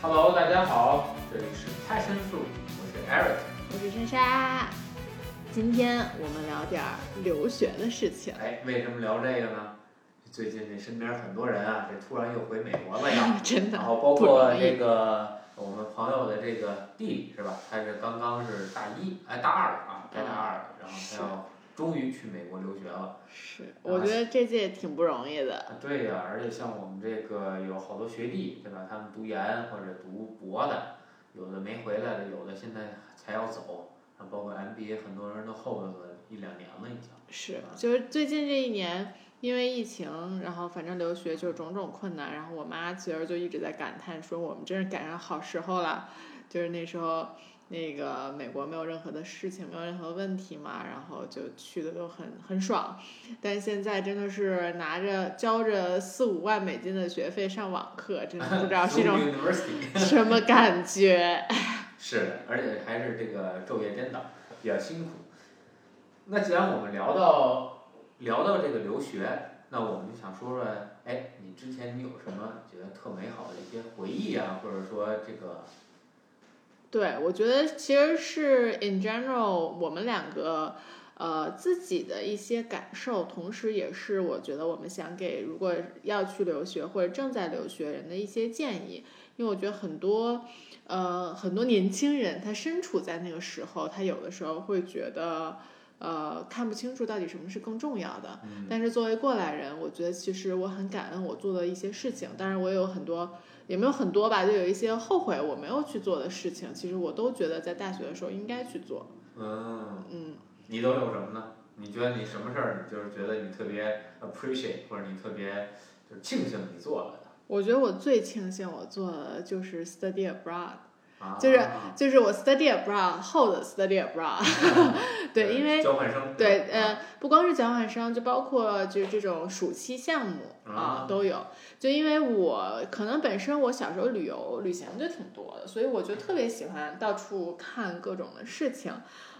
Hello，大家好，这里是 Passion Fruit，我是 Eric。我是莎莎，今天我们聊点儿留学的事情。哎，为什么聊这个呢？最近这身边很多人啊，这突然又回美国了呀。真的然后包括这个我们朋友的这个弟弟是吧？他是刚刚是大一，哎，大二啊，该大二了，然后他要终于去美国留学了。是，我觉得这届挺不容易的。啊，对呀、而且像我们这个有好多学弟，对吧？他们读研或者读博的，有的没回来的，有的现在才要走，包括 MBA，很多人都后头了一两年了已经。是，就是最近这一年，因为疫情，然后反正留学就种种困难，然后我妈其实就一直在感叹说，我们真是赶上好时候了，就是那时候。那个美国没有任何的事情，没有任何问题嘛，然后就去的都很很爽，但现在真的是拿着交着四五万美金的学费上网课，真的不知道是一种 什么感觉。是的，而且还是这个昼夜颠倒，比较辛苦。那既然我们聊到聊到这个留学，那我们就想说说，哎，你之前你有什么觉得特美好的一些回忆啊，或者说这个对，我觉得其实是 in general 我们两个呃自己的一些感受，同时也是我觉得我们想给如果要去留学或者正在留学人的一些建议，因为我觉得很多呃很多年轻人他身处在那个时候，他有的时候会觉得。呃，看不清楚到底什么是更重要的。但是作为过来人，我觉得其实我很感恩我做的一些事情，当然我也有很多，也没有很多吧，就有一些后悔我没有去做的事情，其实我都觉得在大学的时候应该去做。嗯，嗯，你都有什么呢？你觉得你什么事儿，你就是觉得你特别 appreciate，或者你特别就是庆幸你做了的我觉得我最庆幸我做的就是 study abroad，啊？就是就是我 study abroad 后的 study abroad，对，因为交换生对，呃，不光是交换生，就包括就是这种暑期项目啊。啊都有。就因为我可能本身我小时候旅游旅行就挺多的，所以我就特别喜欢到处看各种的事情。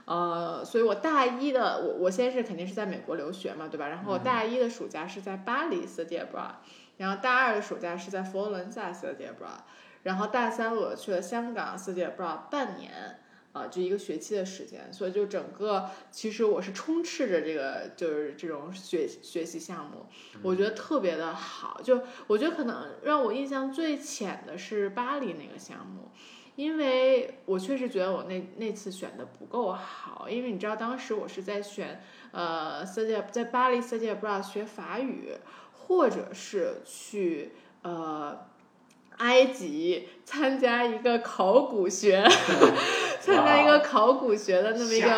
呃，所以我大一的我我先是肯定是在美国留学嘛，对吧？然后我大一的暑假是在巴黎 study abroad，然后大二的暑假是在佛罗伦萨 study abroad，然后大三我去了香港 study abroad 半年。啊，就一个学期的时间，所以就整个其实我是充斥着这个就是这种学学习项目，我觉得特别的好。就我觉得可能让我印象最浅的是巴黎那个项目，因为我确实觉得我那那次选的不够好，因为你知道当时我是在选呃 study 在巴黎 study abroad 学法语，或者是去呃。埃及参加一个考古学，参加一个考古学的那么一个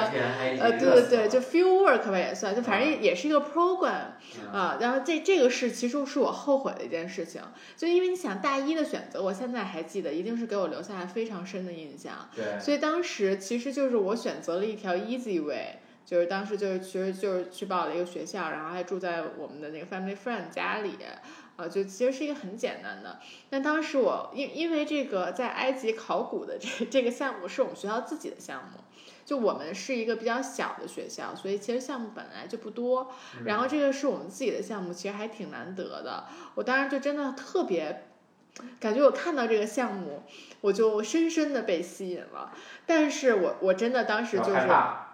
呃，对对对，就 field work 吧也算，就反正啊也是一个 program 嗯啊。然后这这个是其实是我后悔的一件事情，就因为你想大一的选择，我现在还记得，一定是给我留下来非常深的印象。对，所以当时其实就是我选择了一条 easy way，就是当时就是其实就是去报了一个学校，然后还住在我们的那个 family friend 家里，啊，就其实是一个很简单的。但当时我因因为这个在埃及考古的这 这个项目是我们学校自己的项目。就我们是一个比较小的学校，所以其实项目本来就不多。然后这个是我们自己的项目，其实还挺难得的。我当时就真的特别，感觉我看到这个项目，我就深深的被吸引了。但是我我真的当时就害是怕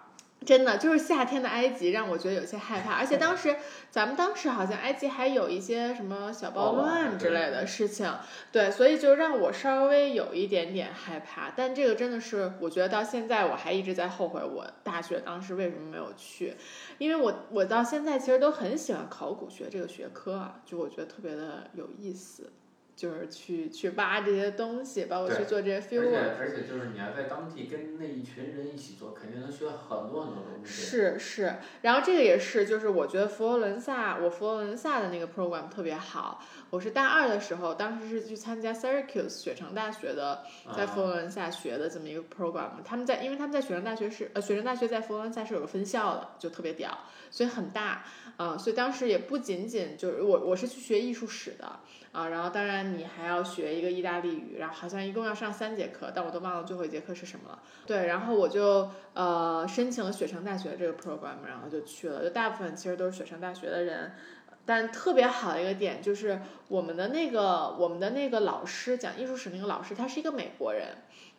真的就是夏天的埃及让我觉得有些害怕，而且当时咱们当时好像埃及还有一些什么小暴乱之类的事情，对，所以就让我稍微有一点点害怕。但这个真的是，我觉得到现在我还一直在后悔，我大学当时为什么没有去，因为我我到现在其实都很喜欢考古学这个学科啊，就我觉得特别的有意思。就是去去挖这些东西，包括去做这些 field work。而且就是你要在当地跟那一群人一起做，肯定能学很多很多东西。是是，然后这个也是，就是我觉得佛罗伦萨，我佛罗伦萨的那个 program 特别好。我是大二的时候，当时是去参加 Syracuse 雪城大学的，在佛罗伦萨学的这么一个 program。他们在，因为他们在雪城大学是，呃，雪城大学在佛罗伦萨是有个分校的，就特别屌，所以很大啊、所以当时也不仅仅就是我，我是去学艺术史的啊，然后当然你还要学一个意大利语，然后好像一共要上三节课，但我都忘了最后一节课是什么了。对，然后我就呃申请了雪城大学这个 program，然后就去了。就大部分其实都是雪城大学的人，但特别好的一个点就是我们的那个我们的那个老师讲艺术史那个老师，他是一个美国人，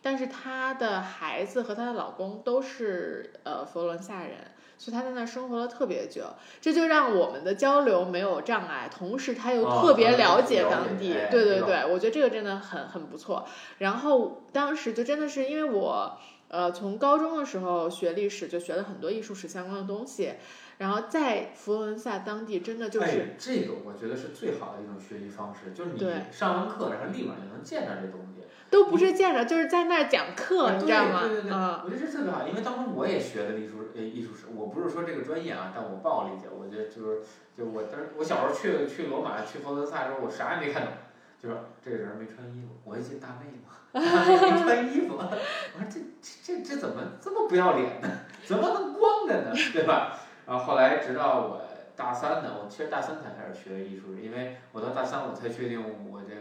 但是他的孩子和她的老公都是呃佛罗伦萨人。所以他在那儿生活了特别久，这就让我们的交流没有障碍，同时他又哦特别了解当地，哎对对这个对，我觉得这个真的很很不错。然后当时就真的是因为我呃从高中的时候学历史，就学了很多艺术史相关的东西，然后在佛罗伦萨当地真的就是、哎，这个我觉得是最好的一种学习方式，就是你对上完课，然后立马就能见到这东西。都不是见着，就是在那儿讲课，啊你知道吗？对对对我觉得这特别好，因为当时我也学的艺术呃艺术史，我不是说这个专业啊，但我报了一节，我觉得就是就我当时我小时候去去罗马去佛罗伦萨的时候，我啥也没看懂，就说这个人没穿衣服，我一进大妹嘛，大妹没穿衣服，我说这这这这怎么这么不要脸呢？怎么能光着呢？对吧？然后后来直到我大三呢，我其实大三才开始学艺术史，因为我到大三我才确定我这个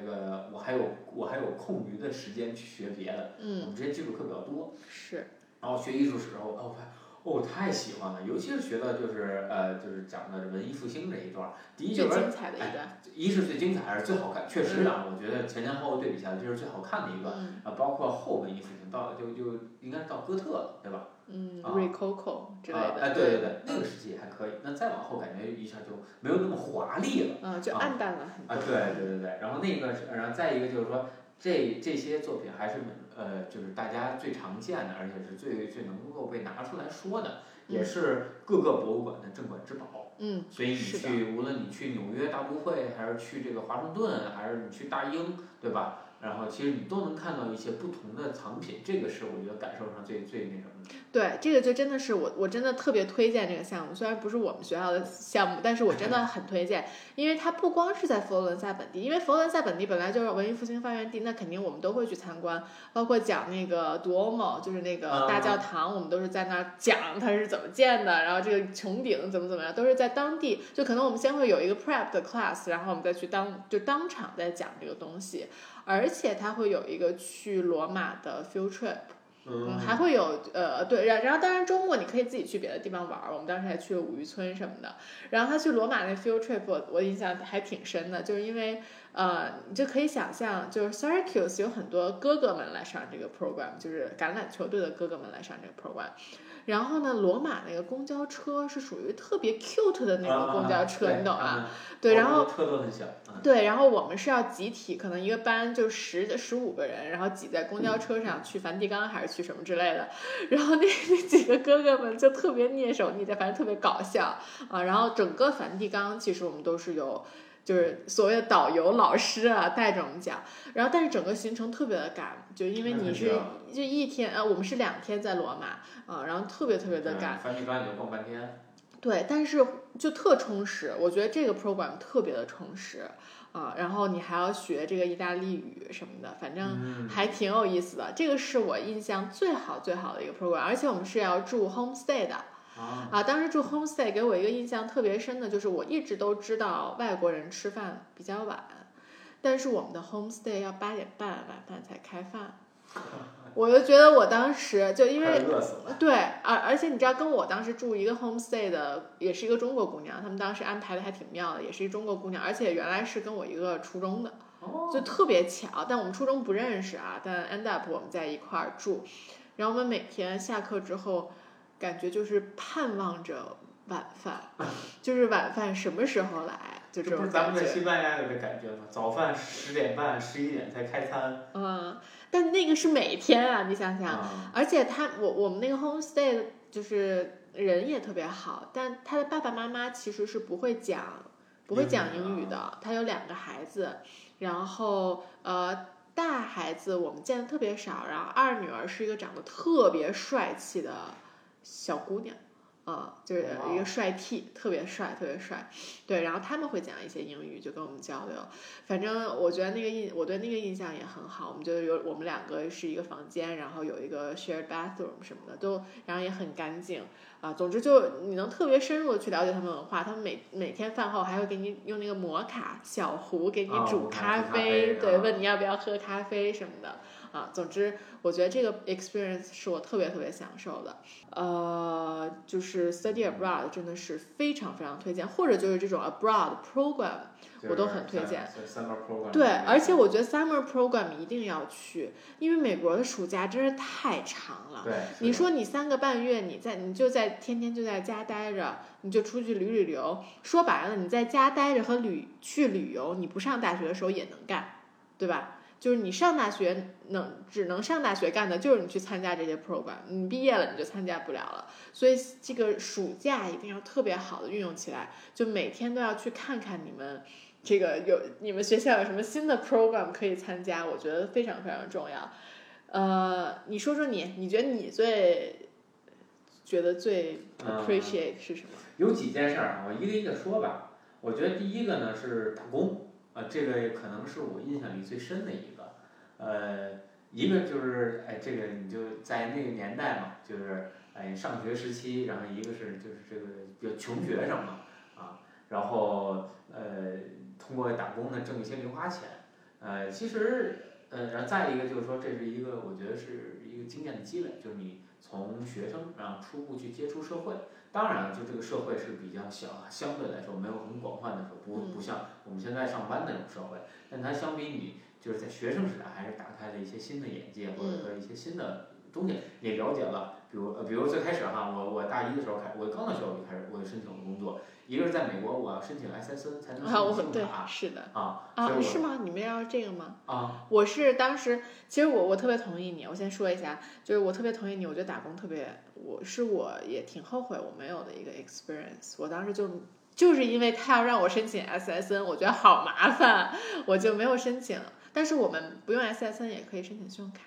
我还有我还有空余的时间去学别的。我嗯，们这些基础课比较多，是，然后学艺术史的时候，哦，我发现哦，太喜欢了，尤其是学的就是呃，就是讲的文艺复兴这一段儿。第一就是说，最精彩的一段，一是最精彩，还是最好看，确实啊，我觉得前前后后对比下来，这是最好看的一段。嗯啊，包括后文艺复兴到就就应该是到哥特了，对吧？嗯啊，Rococo 之类的，啊，哎，对对对，那个时期还可以。那再往后，感觉一下就没有那么华丽了。嗯，就啊暗淡了很多。啊，对对对对，然后那个是，然后再一个就是说，这这些作品还是呃，就是大家最常见的，而且是最最能够被拿出来说的，也嗯是各个博物馆的镇馆之宝。嗯，所以你去，无论你去纽约大都会，还是去这个华盛顿，还是你去大英，对吧？然后其实你都能看到一些不同的藏品，这个是我觉得感受上最最那什么的。对，这个就真的是我，我真的特别推荐这个项目。虽然不是我们学校的项目，但是我真的很推荐，因为它不光是在佛罗伦萨本地，因为佛罗伦萨本地本来就是文艺复兴发源地，那肯定我们都会去参观，包括讲那个 Duomo，就是那个大教堂，我们都是在那儿讲它是怎么建的，然后这个穹顶怎么怎么样，都是在当地。就可能我们先会有一个 prep 的 class，然后我们再去当就当场再讲这个东西，而且它会有一个去罗马的 field trip。嗯，还会有呃对，然然后当然周末你可以自己去别的地方玩儿，我们当时还去了五渔村什么的。然后他去罗马那 field trip，我我印象还挺深的，就是因为呃你就可以想象，就是 Syracuse 有很多哥哥们来上这个 program，就是橄榄球队的哥哥们来上这个 program。然后呢，罗马那个公交车是属于特别 cute 的那种公交车，你懂吗？啊？对，然后车都很小。嗯对，然后我们是要集体，可能一个班就十十五个人，然后挤在公交车上去梵蒂冈还是去什么之类的，然后那 那几个哥哥们就特别蹑手蹑脚，反正特别搞笑啊。然后整个梵蒂冈其实我们都是有。就是所谓的导游老师啊，带着我们讲，然后但是整个行程特别的赶，就因为你是就一天呃，我们是两天在罗马啊，然后特别特别的赶，梵蒂冈你就逛半天。对，但是就特充实，我觉得这个 program 特别的充实啊，然后你还要学这个意大利语什么的，反正嗯，还挺有意思的。这个是我印象最好最好的一个 program，而且我们是要住 homestay 的啊，啊。当时住 homestay 给我一个印象特别深的就是，我一直都知道外国人吃饭比较晚，但是我们的 homestay 要八点半晚饭才开饭，我就觉得我当时就因为。对，而而且你知道，跟我当时住一个 homestay 的，也是一个中国姑娘，他们当时安排的还挺妙的，也是一中国姑娘，而且原来是跟我一个初中的，哦就特别巧。但我们初中不认识啊，但 end up 我们在一块儿住，然后我们每天下课之后，感觉就是盼望着晚饭，就是晚饭什么时候来，就这种感觉。是咱们在西班牙有这感觉吗？早饭十点半、十一点才开餐。嗯，但那个是每天啊，你想想。嗯，而且他我我们那个 homestay 就是人也特别好，但他的爸爸妈妈其实是不会讲不会讲英语的，他有两个孩子，然后呃大孩子我们见的特别少，然后二女儿是一个长得特别帅气的小姑娘。啊、就是一个帅 T，特别帅，特别帅，对，然后他们会讲一些英语，就跟我们交流。反正我觉得那个印，我对那个印象也很好。我们就有我们两个是一个房间，然后有一个 shared bathroom 什么的，都然后也很干净啊。总之就你能特别深入的去了解他们文化。他们每每天饭后还会给你用那个摩卡小壶给你煮咖啡对，啊问你要不要喝咖啡什么的啊。总之，我觉得这个 experience 是我特别特别享受的。呃，就是 study abroad 真的是非常非常推荐，或者就是这种 abroad program。我都很推荐。对，而且我觉得 summer program 一定要去，因为美国的暑假真是太长了。对。你说你三个半月，你在你就在天天就在家待着，你就出去旅旅游。说白了，你在家待着和旅去旅游，你不上大学的时候也能干，对吧？就是你上大学能只能上大学干的，就是你去参加这些 program。你毕业了你就参加不了了。所以这个暑假一定要特别好的运用起来，就每天都要去看看你们。这个有你们学校有什么新的 program 可以参加？我觉得非常非常重要。呃，你说说你，你觉得你最觉得最 appreciate 是什么？有几件事儿啊，我一个一个说吧。我觉得第一个呢是打工，啊，这个可能是我印象里最深的一个。呃，一个就是哎，这个你就在那个年代嘛，就是哎上学时期，然后一个是就是这个比较穷学生嘛，啊，然后呃。通过打工呢挣一些零花钱，呃，其实，呃，然后再一个就是说，这是一个我觉得是一个经验的积累，就是你从学生然后初步去接触社会，当然了，就这个社会是比较小，相对来说没有很广泛的时候，不不像我们现在上班那种社会，但它相比你就是在学生时代还是打开了一些新的眼界，或者说一些新的东西，也了解了，比如呃，比如最开始哈，我我大一的时候开，我刚到学校我就开始我就申请了工作。一个是在美国，我要申请 SSN 才能申请信用卡。是的。啊啊，是吗？你们要这个吗？啊。我是当时，其实我我特别同意你。我先说一下，就是我特别同意你。我觉得打工特别，我是我也挺后悔我没有的一个 experience。我当时就就是因为他要让我申请 SSN，我觉得好麻烦，我就没有申请。但是我们不用 SSN 也可以申请信用卡，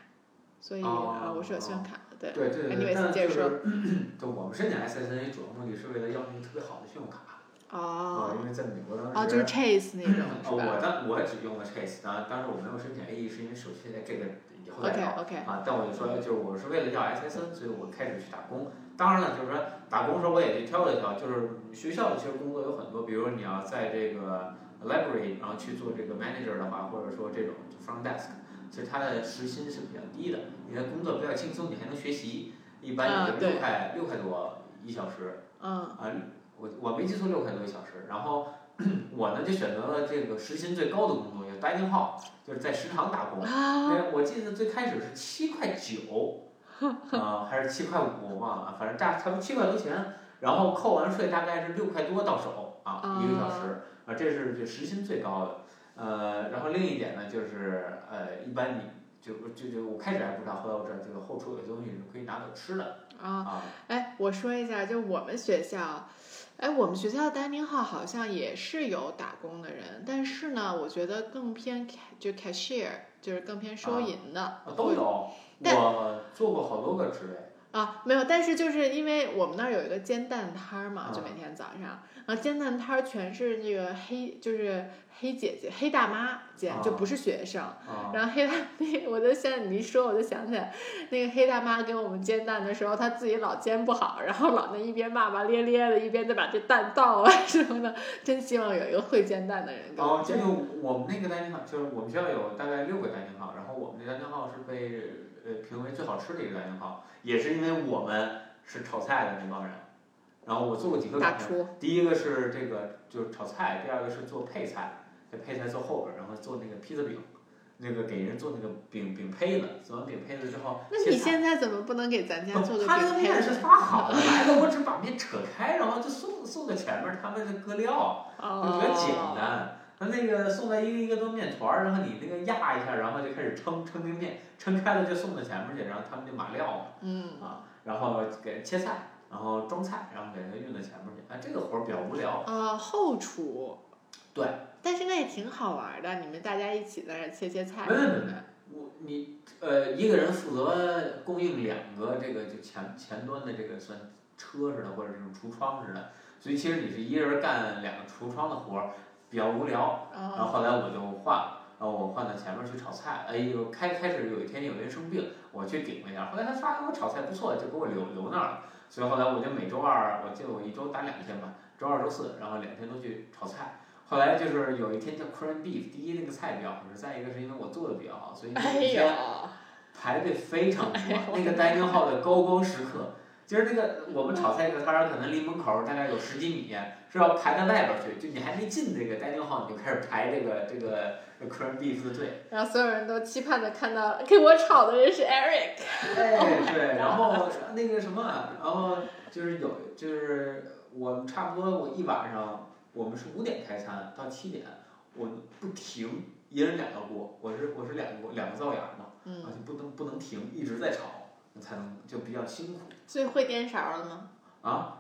所以啊，我是有信用卡的。对对对。你每次接着说。就我们申请 SSN 主要目的是为了要那个特别好的信用卡。哦，因为在美国当时，哦，就是 Chase 那种，哦，我当我只用了 Chase，当当时我没有申请 A E，是因为手续在这个以后再聊啊。但我就说，就是我是为了要 S S N，所以我开始去打工。当然了，就是说打工的时候我也去挑了挑，就是学校的其实工作有很多，比如你要在这个 library，然后去做这个 manager 的话，或者说这种 front desk，其实他的时薪是比较低的，你的工作比较轻松，你还能学习，一般也就六块六块多一小时，嗯，啊。我我没记错，六块多一小时。然后 我呢就选择了这个时薪最高的工作，叫 dining hall，就是在食堂打工。为我记得最开始是七块九，啊还是七块五，我忘了，反正大差不多七块多钱。然后扣完税大概是六块多到手啊，一个小时啊，这是这时薪最高的。呃，然后另一点呢就是呃，一般你就就就我开始还不知道，后来我知道这个后厨有些东西是可以拿走吃的啊。哎，我说一下，就我们学校。哎，我们学校的 dining hall 好像也是有打工的人，但是呢，我觉得更偏就 cashier，就是更偏收银的。都有，我做过好多个职位。啊，没有，但是就是因为我们那儿有一个煎蛋摊儿嘛，就每天早上，然后煎蛋摊儿全是那个黑，就是黑姐姐、黑大妈煎，就不是学生。然后黑大，我就现在你一说，我就想起来，那个黑大妈给我们煎蛋的时候，她自己老煎不好，然后老那一边骂骂咧咧的，一边再把这蛋倒啊 什么的。真希望有一个会煎蛋的人。哦，就我们那个单间号，就是我们学校有大概六个单间号，然后我们那蛋号是被。呃，评为最好吃的一个蛋煎号，也是因为我们是炒菜的那帮人。然后我做过几个大厨。第一个是这个就是炒菜，第二个是做配菜，这配菜做后边，然后做那个披萨饼，那个给人做那个饼饼胚子，做完饼胚子之后。那你现在怎么不能给咱家做个饼胚子？他的面是发好的，来了我只把面扯开，然后就送送到前面，他们就搁料，就比较简单。他那个送来一个一个都面团儿，然后你那个压一下，然后就开始撑撑那个面，撑开了就送到前面去，然后他们就码料嘛，嗯啊，然后给切菜，然后装菜，然后给他运到前面去，哎，这个活儿比较无聊。啊，后厨。对。但是那也挺好玩的，你们大家一起在那切切菜。没没没，我你呃一个人负责供应两个这个就前前端的这个算车似的或者这种橱窗似的，所以其实你是一个人干两个橱窗的活儿。比较无聊，然后后来我就换了，然后我换到前面去炒菜。哎呦，开开始有一天有人生病，我去顶了一下。后来他发现我炒菜不错，就给我留留那儿了。所以后来我就每周二，我记得我一周打两天吧，周二、周四，然后两天都去炒菜。后来就是有一天叫 c r a n beef，第一那个菜比较好吃，再一个是因为我做的比较好，所以那一天排队非常多，那个 dining hall 的高光时刻，就是那个我们炒菜那个摊儿可能离门口大概有十几米，是要排到外边儿去，就你还没进这个 dining hall 你就开始排这个这个 corn beef 的队。然后所有人都期盼的看到给我炒的人是 Eric。哎，对，然后那个什么，然后就是有就是我们差不多我一晚上，我们是五点开餐到七点，我不停，一人两个锅，我是我是两个锅两个灶眼儿嘛，嗯，啊就不能不能停，一直在炒，才能就比较辛苦所以会颠勺了吗？啊。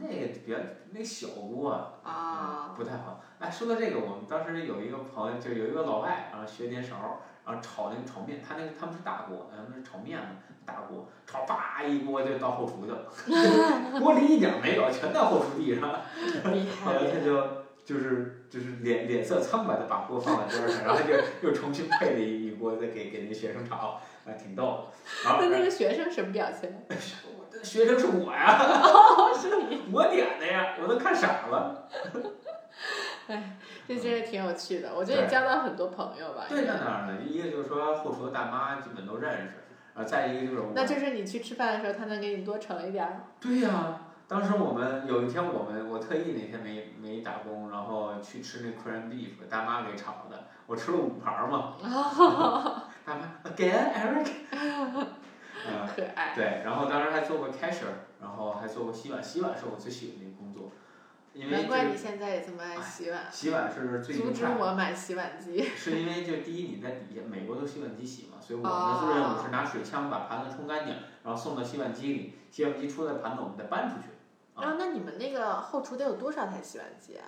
那那比较那小锅啊，啊，不太好。哎，说到这个，我们当时有一个朋友，就有一个老外，然后学颠勺儿，然后炒那个炒面，他那个他们是大锅，咱们是炒面嘛，大锅炒叭一锅就到后厨去了，锅里一点儿没有，全到后厨地上。厉后来他。就就是就是脸脸色苍白的把锅放在边儿上，然后就又重新配了一一锅再给给那学生炒，啊，挺逗的。然后那那个学生什么表情？学生是我呀，哦，是你。我点的呀，我都看傻了。哎这真是挺有趣的，我觉得你交到很多朋友吧。对，那当然了，一个就是说后厨的大妈基本都认识，啊，再一个就是。那就是你去吃饭的时候，他能给你多盛一点儿。对呀、当时我们有一天，我们我特意那天没没打工，然后去吃那 corn beef，大妈给炒的，我吃了五盘儿嘛。大妈，again Eric。嗯，可爱。对，然后当时还做过 cashier，然后还做过洗碗，洗碗是我最喜欢的一个工作，因为难怪你现在也这么爱洗碗，洗碗是最阻止愉快的。我买洗碗机。是因为就第一你在底下，美国都洗碗机洗嘛，所以我们哦的做任务是拿水枪把盘子冲干净，然后送到洗碗机里，洗碗机出来的盘子我们再搬出去。啊，那你们那个后厨得有多少台洗碗机啊？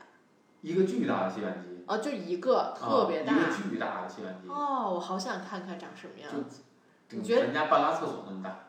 一个巨大的洗碗机，哦，就一个，特别大啊、。一个巨大的洗碗机，哦，我好想看看长什么样子。就你觉得人家半拉厕所那么大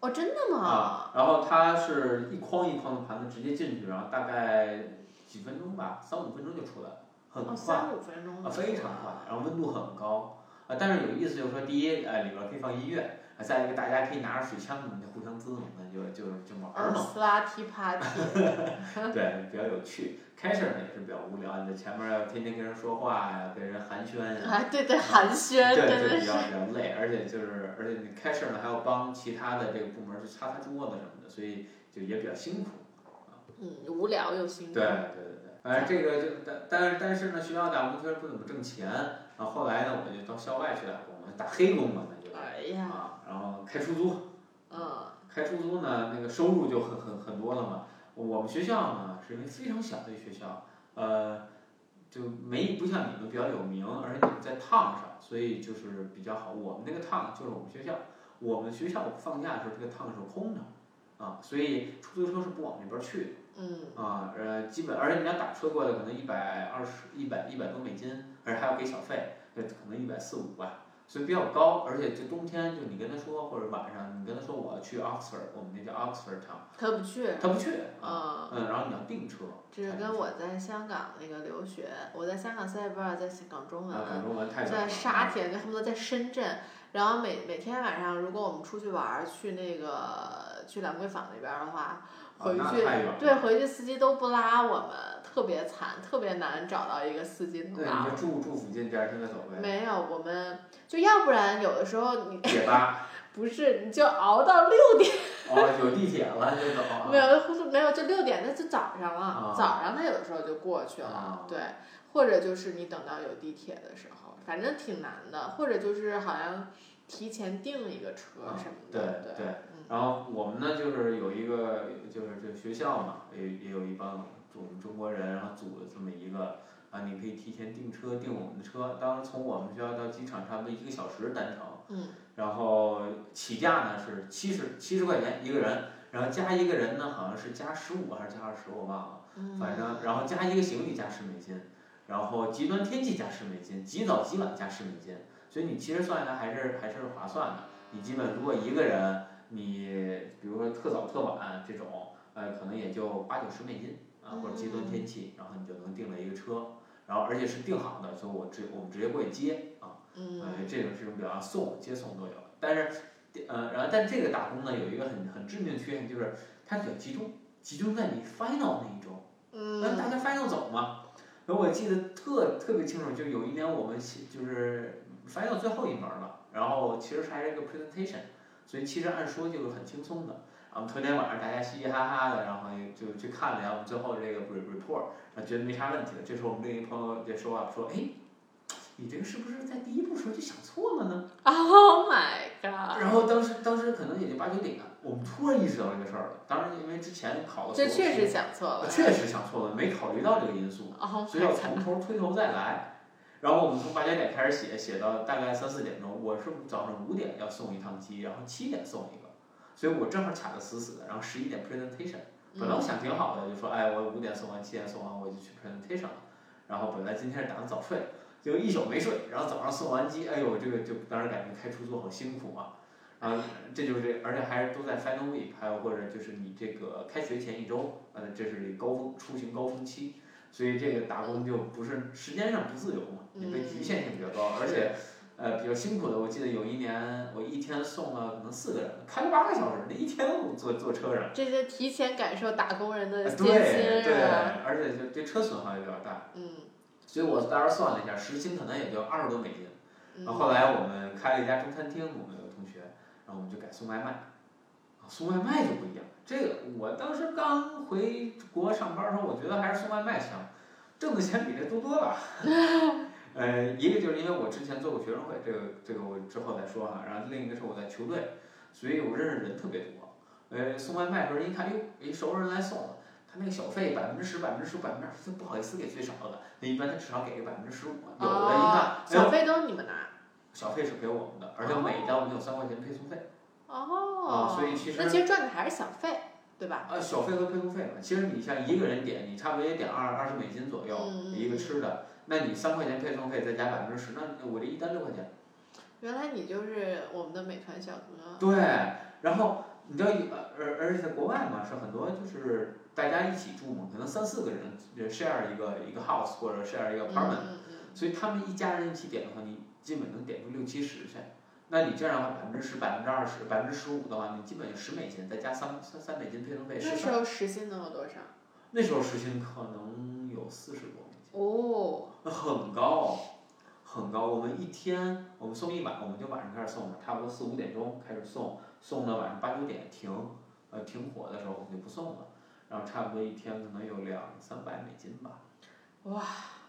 哦，真的吗？啊。然后它是一筐一筐的盘子直接进去，然后大概几分钟吧，三五分钟就出来了，很哦，快。三五分钟啊，非常快，然后温度很高，啊，但是有意思就是说，第一，哎，里边儿可以放音乐，啊，再一个大家可以拿着水枪，互相滋弄，那就就就玩儿哦，嘛，斯拉提 party。对，比较有趣。开始呢也是比较无聊，你在前面要天天跟人说话呀，跟人寒暄呀，啊，对对，寒暄，对，真的是就比较。比较累，而且就是，而且你开始呢还要帮其他的这个部门去擦擦桌子什么的，所以就也比较辛苦。嗯，无聊又辛苦。对对对对，反正这个就但但是但是呢，学校打工确实不怎么挣钱，然后后来呢，我就到校外去打工了，打黑工嘛，哎呀，啊，然后开出租，嗯，开出租呢，那个收入就很很很多了嘛。我们学校呢是一个非常小的学校，呃，就没不像你们比较有名，而且你们在趟上，所以就是比较好。我们那个趟就是我们学校，我们学校放假的时候这个趟是空的，啊，所以出租车是不往那边去的。嗯，啊，呃，基本，而且你要打车过来，可能一百二十、一百一百多美金，而且还要给小费，这可能一百四五吧，所以比较高。而且就冬天，就你跟他说，或者晚上你跟他说我要去 Oxford，我们那叫 Oxford Town，他不去。他不去嗯，然后你要订车，这是跟我在香港那个留学，我在香港塞班，在港中文啊，，讲中文太在沙田，就恨不得在深圳。然后每每天晚上，如果我们出去玩儿，去那个去兰桂坊那边儿的话，啊回去对回去司机都不拉我们，特别惨，特别难找到一个司机能对，拉我你就住住附近，第二天再走呗。没有，我们就要不然有的时候你铁八，不是你就熬到六点，哦，有地铁了就走啊。没有没有就六点，那就早上了，啊早上他有的时候就过去了，啊对，或者就是你等到有地铁的时候，反正挺难的，或者就是好像提前订一个车啊什么对的，对嗯然后我们呢，就是有一个，就是就学校嘛，也也有一帮我们中国人，然后组了这么一个啊，你可以提前订车，订我们的车。当时从我们学校到机场差不多一个小时单程，嗯，然后起价呢是七十七十块钱一个人，然后加一个人呢好像是加十五还是加二十，我忘了，嗯，反正然后加一个行李加十美金，然后极端天气加十美金，极早极晚加十美金，所以你其实算下来还是还是划算的。你基本如果一个人，你比如说特早特晚这种，呃，可能也就八九十美金啊，或者极端天气，然后你就能订了一个车，然后而且是订好的，所以我直我们直接过去接啊，嗯呃，这种这种比较送接送都有，但是，呃，然后但这个打工呢有一个很很致命的缺陷就是它比较集中，集中在你 final 那一周。嗯那大嗯，家 final 走嘛。然后我记得特特别清楚，就有一年我们就是 final 最后一门了，然后其实还是一个 presentation，所以其实按说就是很轻松的。然后头天晚上大家嘻嘻哈哈的，然后就去看了一下我们最后这个 report，然后觉得没啥问题了。这时候我们另一朋友就说啊，说哎，你这个是不是在第一步时候就想错了呢？Oh my god！然后当时当时可能也就八九点，我们突然意识到这个事儿了。当然，因为之前考的这确实想错了。确实想错了，没考虑到这个因素。Oh 所以要从！头推头再来。然后我们从八九点开始写，写到大概三四点钟。我是早上五点要送一趟机，然后七点送一个，所以我正好卡的死死的。然后十一点 presentation，本来我想挺好的，就说哎，我五点送完，七点送完我就去 presentation 了。然后本来今天是打算早睡，结果一宿没睡，然后早上送完机，哎呦，这个就当时感觉开出租好辛苦啊。然后这就是这，而且还是都在 final week，还有或者就是你这个开学前一周，呃，这是高峰出行高峰期。所以这个打工就不是时间上不自由嘛，你被局限性比较高，而且呃比较辛苦的。我记得有一年我一天送了可能四个人，开了八个小时，那一天我坐坐车上。这些提前感受打工人的呃艰对对辛啊。，而且就对车损耗也比较大，嗯所以我当时算了一下，时薪可能也就二十多美金。嗯然后后来我们开了一家中餐厅，我们有个同学，然后我们就改送外卖。啊，送外卖就不一样。这个我当时刚回国上班的时候，我觉得还是送外卖强，挣的钱比这多多了。呃，一个就是因为我之前做过学生会，这个这个我之后再说哈。然后另一个是我在球队，所以我认识人特别多。呃，送外卖的时候一看，哟，一熟人来送了，他那个小费百分之十、百分之十、百分之二十，他不好意思给最少的，那一般他至少给个百分之十五。有的一看，小费都是你们拿。小费是给我们的，而且每一单我们有三块钱配送费。哦。啊所以其实那其实赚的还是小费，对吧？呃，小费和配送费嘛，其实你像一个人点，你差不多也点二二十美金左右、嗯一个吃的，那你三块钱配送费再加百分之十，那我这一单六块钱。原来你就是我们的美团小哥。对，然后你知道，呃而而且在国外嘛，是很多就是大家一起住嘛，可能三四个人呃 share 一个一个 house 或者 share 一个 apartment，、嗯嗯所以他们一家人一起点的话，你基本能点出六七十去。那你这样的话，百分之十、百分之二十、百分之十五的话，你基本就十美金，再加三三三美金配送费，那时候时薪能有多少？那时候时薪可能有四十多哦。那很高，很高。我们一天我们送一晚，我们就晚上开始送了，差不多四五点钟开始送，送到晚上八九点停，呃停火的时候我们就不送了，然后差不多一天可能有两三百美金吧。哇。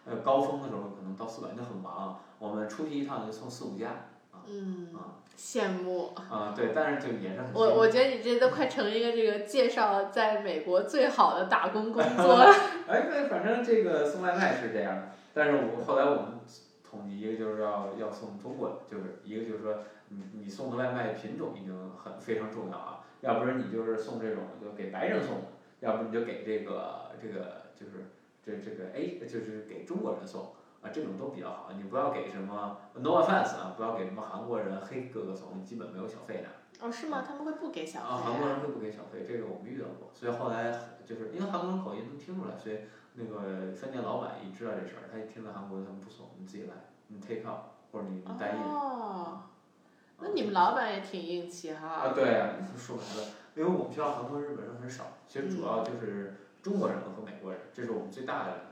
呃，高峰的时候可能到四百，那很忙。我们出去一趟就送四五家，嗯啊。羡慕。啊、对，但是就也是很我我觉得你这都快成一个这个介绍在美国最好的打工工作 了。哎，对，反正这个送外卖是这样的，但是我后来我们统计一个就是要要送中国，就是一个就是说你你送的外卖品种已经很非常重要啊，要不然你就是送这种就给白人送的，要不你就给这个这个就是这这个 A 就是给中国人送啊，这种都比较好，你不要给什么 no offense 啊，不要给什么韩国人黑哥哥送，基本没有小费的。哦，是吗？他们会不给小费、啊，韩国人会不给小费，这个我们遇到过，所以后来就是因为韩国人口音能听出来，所以那个饭店老板一知道这事儿，他一听到韩国人他们不送，你自己来，你 take out 或者你你单印。哦，那你们老板也挺硬气哈。啊，对啊，说白了，因为我们学校韩国、日本人很少，其实主要就是中国人和美国人，这是我们最大的。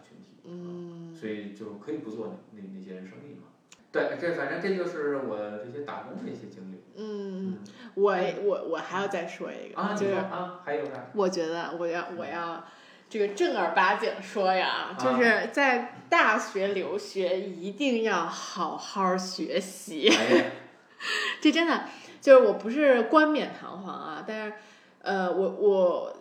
嗯。所以就可以不做那那些人生意嘛。对，这反正这就是我这些打工的一些经历。嗯，我我我还要再说一个，啊，就是啊，还有啥？我觉得我要我要这个正儿八经说呀，啊就是在大学留学一定要好好学习。哎，这真的就是我不是冠冕堂皇啊，但是呃，我我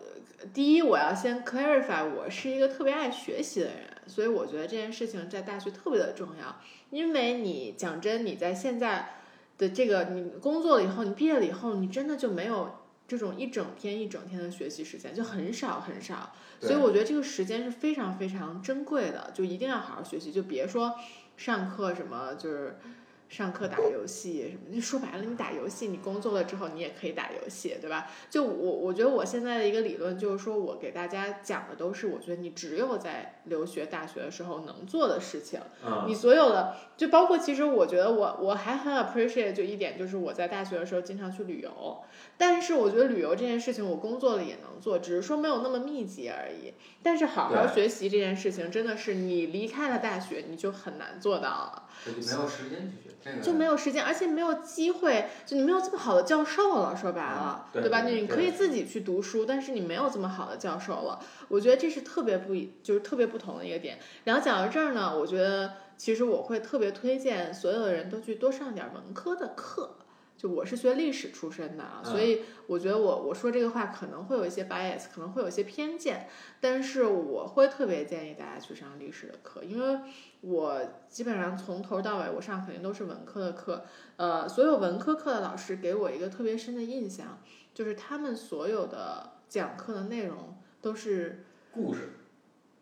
第一我要先 clarify，我是一个特别爱学习的人，所以我觉得这件事情在大学特别的重要，因为你讲真，你在现在的这个你工作了以后，你毕业了以后，你真的就没有。这种一整天一整天的学习时间就很少很少，所以我觉得这个时间是非常非常珍贵的，就一定要好好学习，就别说上课什么就是上课打游戏什么，就说白了，你打游戏，你工作了之后你也可以打游戏，对吧？就我我觉得我现在的一个理论就是说，我给大家讲的都是我觉得你只有在留学大学的时候能做的事情，嗯，你所有的就包括其实我觉得我我还很 appreciate 就一点就是我在大学的时候经常去旅游，但是我觉得旅游这件事情我工作了也能做，只是说没有那么密集而已。但是好好学习这件事情真的是你离开了大学你就很难做到了。没有时间去学习。这个就没有时间，而且没有机会，就你没有这么好的教授了，说白了，嗯对吧你你可以自己去读书，但是你没有这么好的教授了。我觉得这是特别不一，就是特别不同的一个点。然后讲到这儿呢，我觉得其实我会特别推荐所有的人都去多上点文科的课。就我是学历史出身的啊，嗯所以我觉得我我说这个话可能会有一些 bias，可能会有一些偏见，但是我会特别建议大家去上历史的课，因为我基本上从头到尾我上肯定都是文科的课，呃，所有文科课的老师给我一个特别深的印象，就是他们所有的讲课的内容都是故事，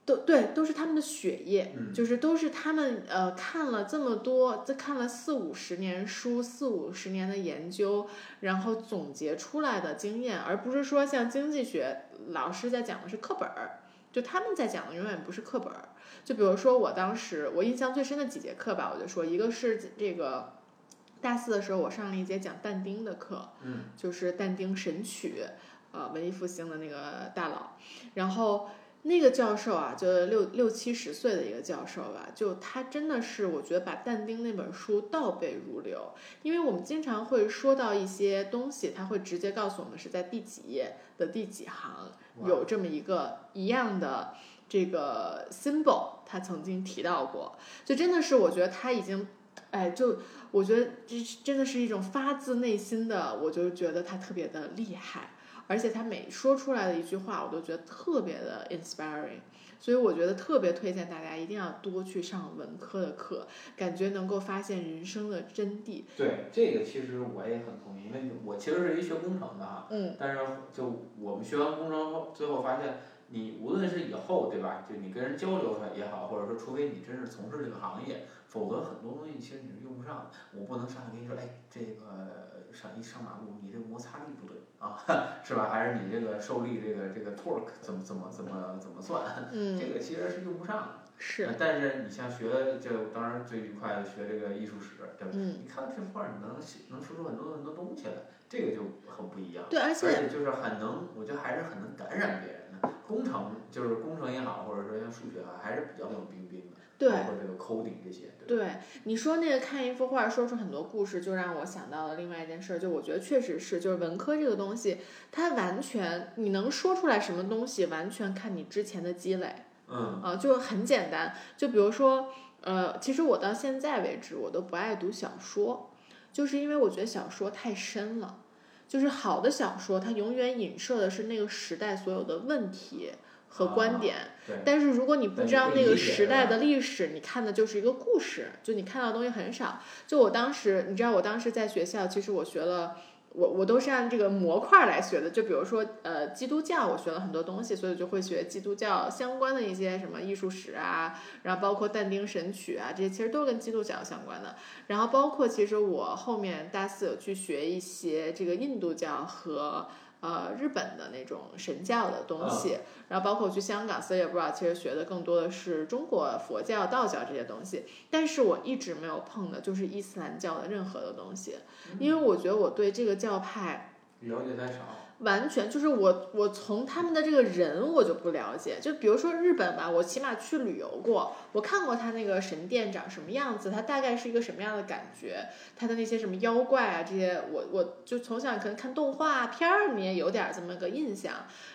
都对，都是他们的血液，嗯。就是都是他们呃看了这么多，这看了四五十年书，四五十年的研究，然后总结出来的经验，而不是说像经济学老师在讲的是课本儿，就他们在讲的永远不是课本儿。就比如说我当时我印象最深的几节课吧，我就说一个是这个大四的时候我上了一节讲但丁的课，嗯，就是但丁《神曲》，呃，文艺复兴的那个大佬，然后。那个教授啊，就六六七十岁的一个教授吧，就他真的是，我觉得把但丁那本书倒背如流。因为我们经常会说到一些东西，他会直接告诉我们是在第几页的第几行有这么一个一样的这个 symbol，他曾经提到过。就真的是，我觉得他已经，哎，就我觉得这真的是一种发自内心的，我就觉得他特别的厉害。而且他每说出来的一句话，我都觉得特别的 inspiring，所以我觉得特别推荐大家一定要多去上文科的课，感觉能够发现人生的真谛。对这个其实我也很同意，因为我其实是一学工程的哈，嗯，但是就我们学完工程后，最后发现，你无论是以后对吧，就你跟人交流也好，或者说除非你真是从事这个行业，否则很多东西其实你是用不上的。我不能上来跟你说，哎，这个上一上马路你这个摩擦力不对啊，是吧？还是你这个受力这个这个 torque 怎么怎么怎么怎么算？嗯，这个其实是用不上的。是，呃但是你像学就当然最愉快的学这个艺术史，对吧？嗯，你看到这幅画，你能写能说出很多很多东西来，这个就很不一样。对，而而且且就是很能，我觉得还是很能感染别人的。工程就是工程也好，或者说像数学啊，还是比较冷冰冰的。对包括这个 coding 这些，对。对你说那个看一幅画说出很多故事，就让我想到了另外一件事儿，就我觉得确实是，就是文科这个东西，它完全你能说出来什么东西，完全看你之前的积累。嗯啊，就很简单，就比如说，呃，其实我到现在为止，我都不爱读小说，就是因为我觉得小说太深了。就是好的小说，它永远影射的是那个时代所有的问题和观点。对。但是如果你不知道那个时代的历史，你看的就是一个故事，就你看到的东西很少。就我当时，你知道我当时在学校，其实我学了。我我都是按这个模块来学的，就比如说，呃，基督教我学了很多东西，所以就会学基督教相关的一些什么艺术史啊，然后包括但丁《神曲》啊，这些其实都是跟基督教相关的。然后包括其实我后面大四有去学一些这个印度教和呃日本的那种神教的东西，然后包括我去香港 c e l e b r a 其实学的更多的是中国佛教、道教这些东西，但是我一直没有碰的就是伊斯兰教的任何的东西，因为我觉得我对这个教派。了解太少。完全就是我，我从他们的这个人我就不了解。就比如说日本吧，我起码去旅游过，我看过他那个神殿长什么样子，它大概是一个什么样的感觉，它的那些什么妖怪啊这些，我我就从小可能看动画片儿，你也有点这么个印象。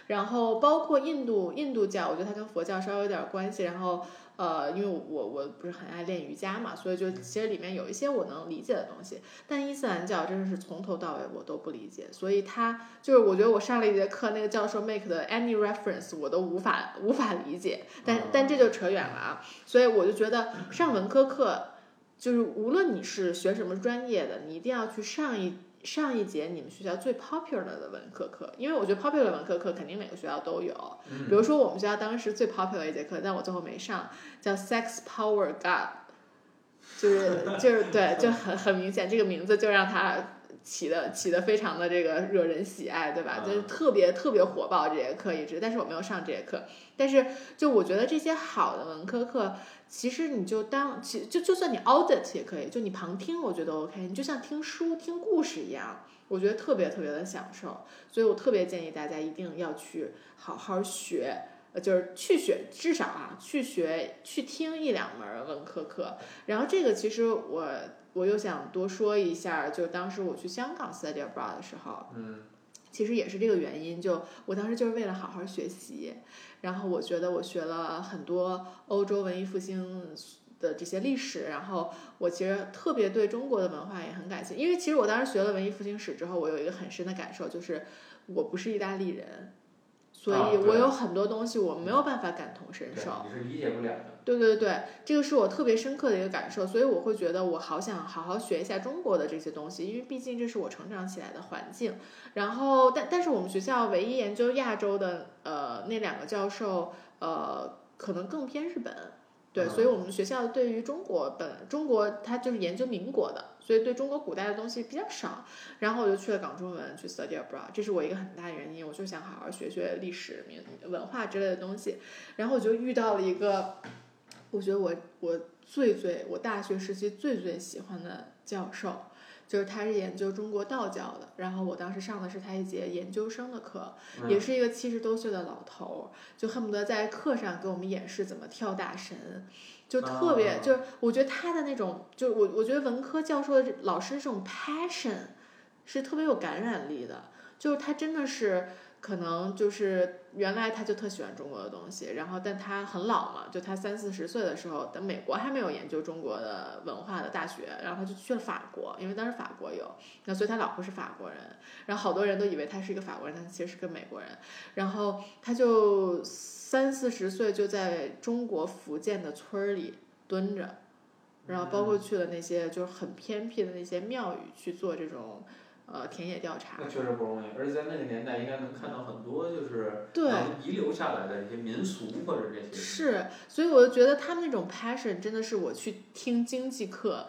然后包括印度印度教，我觉得它跟佛教稍微有点关系。然后呃，因为我我不是很爱练瑜伽嘛，所以就其实里面有一些我能理解的东西。但伊斯兰教真的是从头到尾我都不理解，所以他就是我觉得我上了一节课，那个教授 make 的 any reference 我都无法无法理解，但但这就扯远了啊，所以我就觉得上文科课，就是无论你是学什么专业的，你一定要去上一上一节你们学校最 popular 的文科课，因为我觉得 popular 文科课肯定每个学校都有，比如说我们学校当时最 popular 一节课，但我最后没上，叫 Sex Power God。就是就是对，就 很很明显，这个名字就让他起的起的非常的这个惹人喜爱，对吧？就是特别特别火爆这节课一直，但是我没有上这节课。但是就我觉得这些好的文科课，其实你就当其就就算你 audit 也可以，就你旁听，我觉得 OK，你就像听书听故事一样，我觉得特别特别的享受。所以我特别建议大家一定要去好好学呃，就是去学，至少啊，去学去听一两门文科课。然后这个其实我我又想多说一下，就当时我去香港 study abroad 的时候，嗯，其实也是这个原因，就我当时就是为了好好学习。然后我觉得我学了很多欧洲文艺复兴的这些历史，然后我其实特别对中国的文化也很感兴趣，因为其实我当时学了文艺复兴史之后，我有一个很深的感受，就是我不是意大利人，所以我有很多东西我没有办法感同身受。你是理解不了的。对对对，这个是我特别深刻的一个感受，所以我会觉得我好想好好学一下中国的这些东西，因为毕竟这是我成长起来的环境。然后，但但是我们学校唯一研究亚洲的呃那两个教授，呃，可能更偏日本。对，所以我们学校对于中国本中国，它就是研究民国的，所以对中国古代的东西比较少。然后我就去了港中文去 study abroad，这是我一个很大的原因，我就想好好学学历史、民文化之类的东西。然后我就遇到了一个，我觉得我我最最我大学时期最最喜欢的教授。就是他是研究中国道教的，然后我当时上的是他一节研究生的课，也是一个七十多岁的老头，就恨不得在课上给我们演示怎么跳大神，就特别就是我觉得他的那种，就我我觉得文科教授的老师这种 passion 是特别有感染力的，就是他真的是。可能就是原来他就特喜欢中国的东西，然后但他很老嘛，就他三四十岁的时候，等美国还没有研究中国的文化的大学，然后他就去了法国，因为当时法国有，那所以他老婆是法国人，然后好多人都以为他是一个法国人，但其实是个美国人，然后他就三四十岁就在中国福建的村儿里蹲着，然后包括去了那些就是很偏僻的那些庙宇去做这种。呃，田野调查那确实不容易，而且在那个年代，应该能看到很多就是对遗留下来的一些民俗或者这些。是，所以我就觉得他们那种 passion 真的是我去听经济课，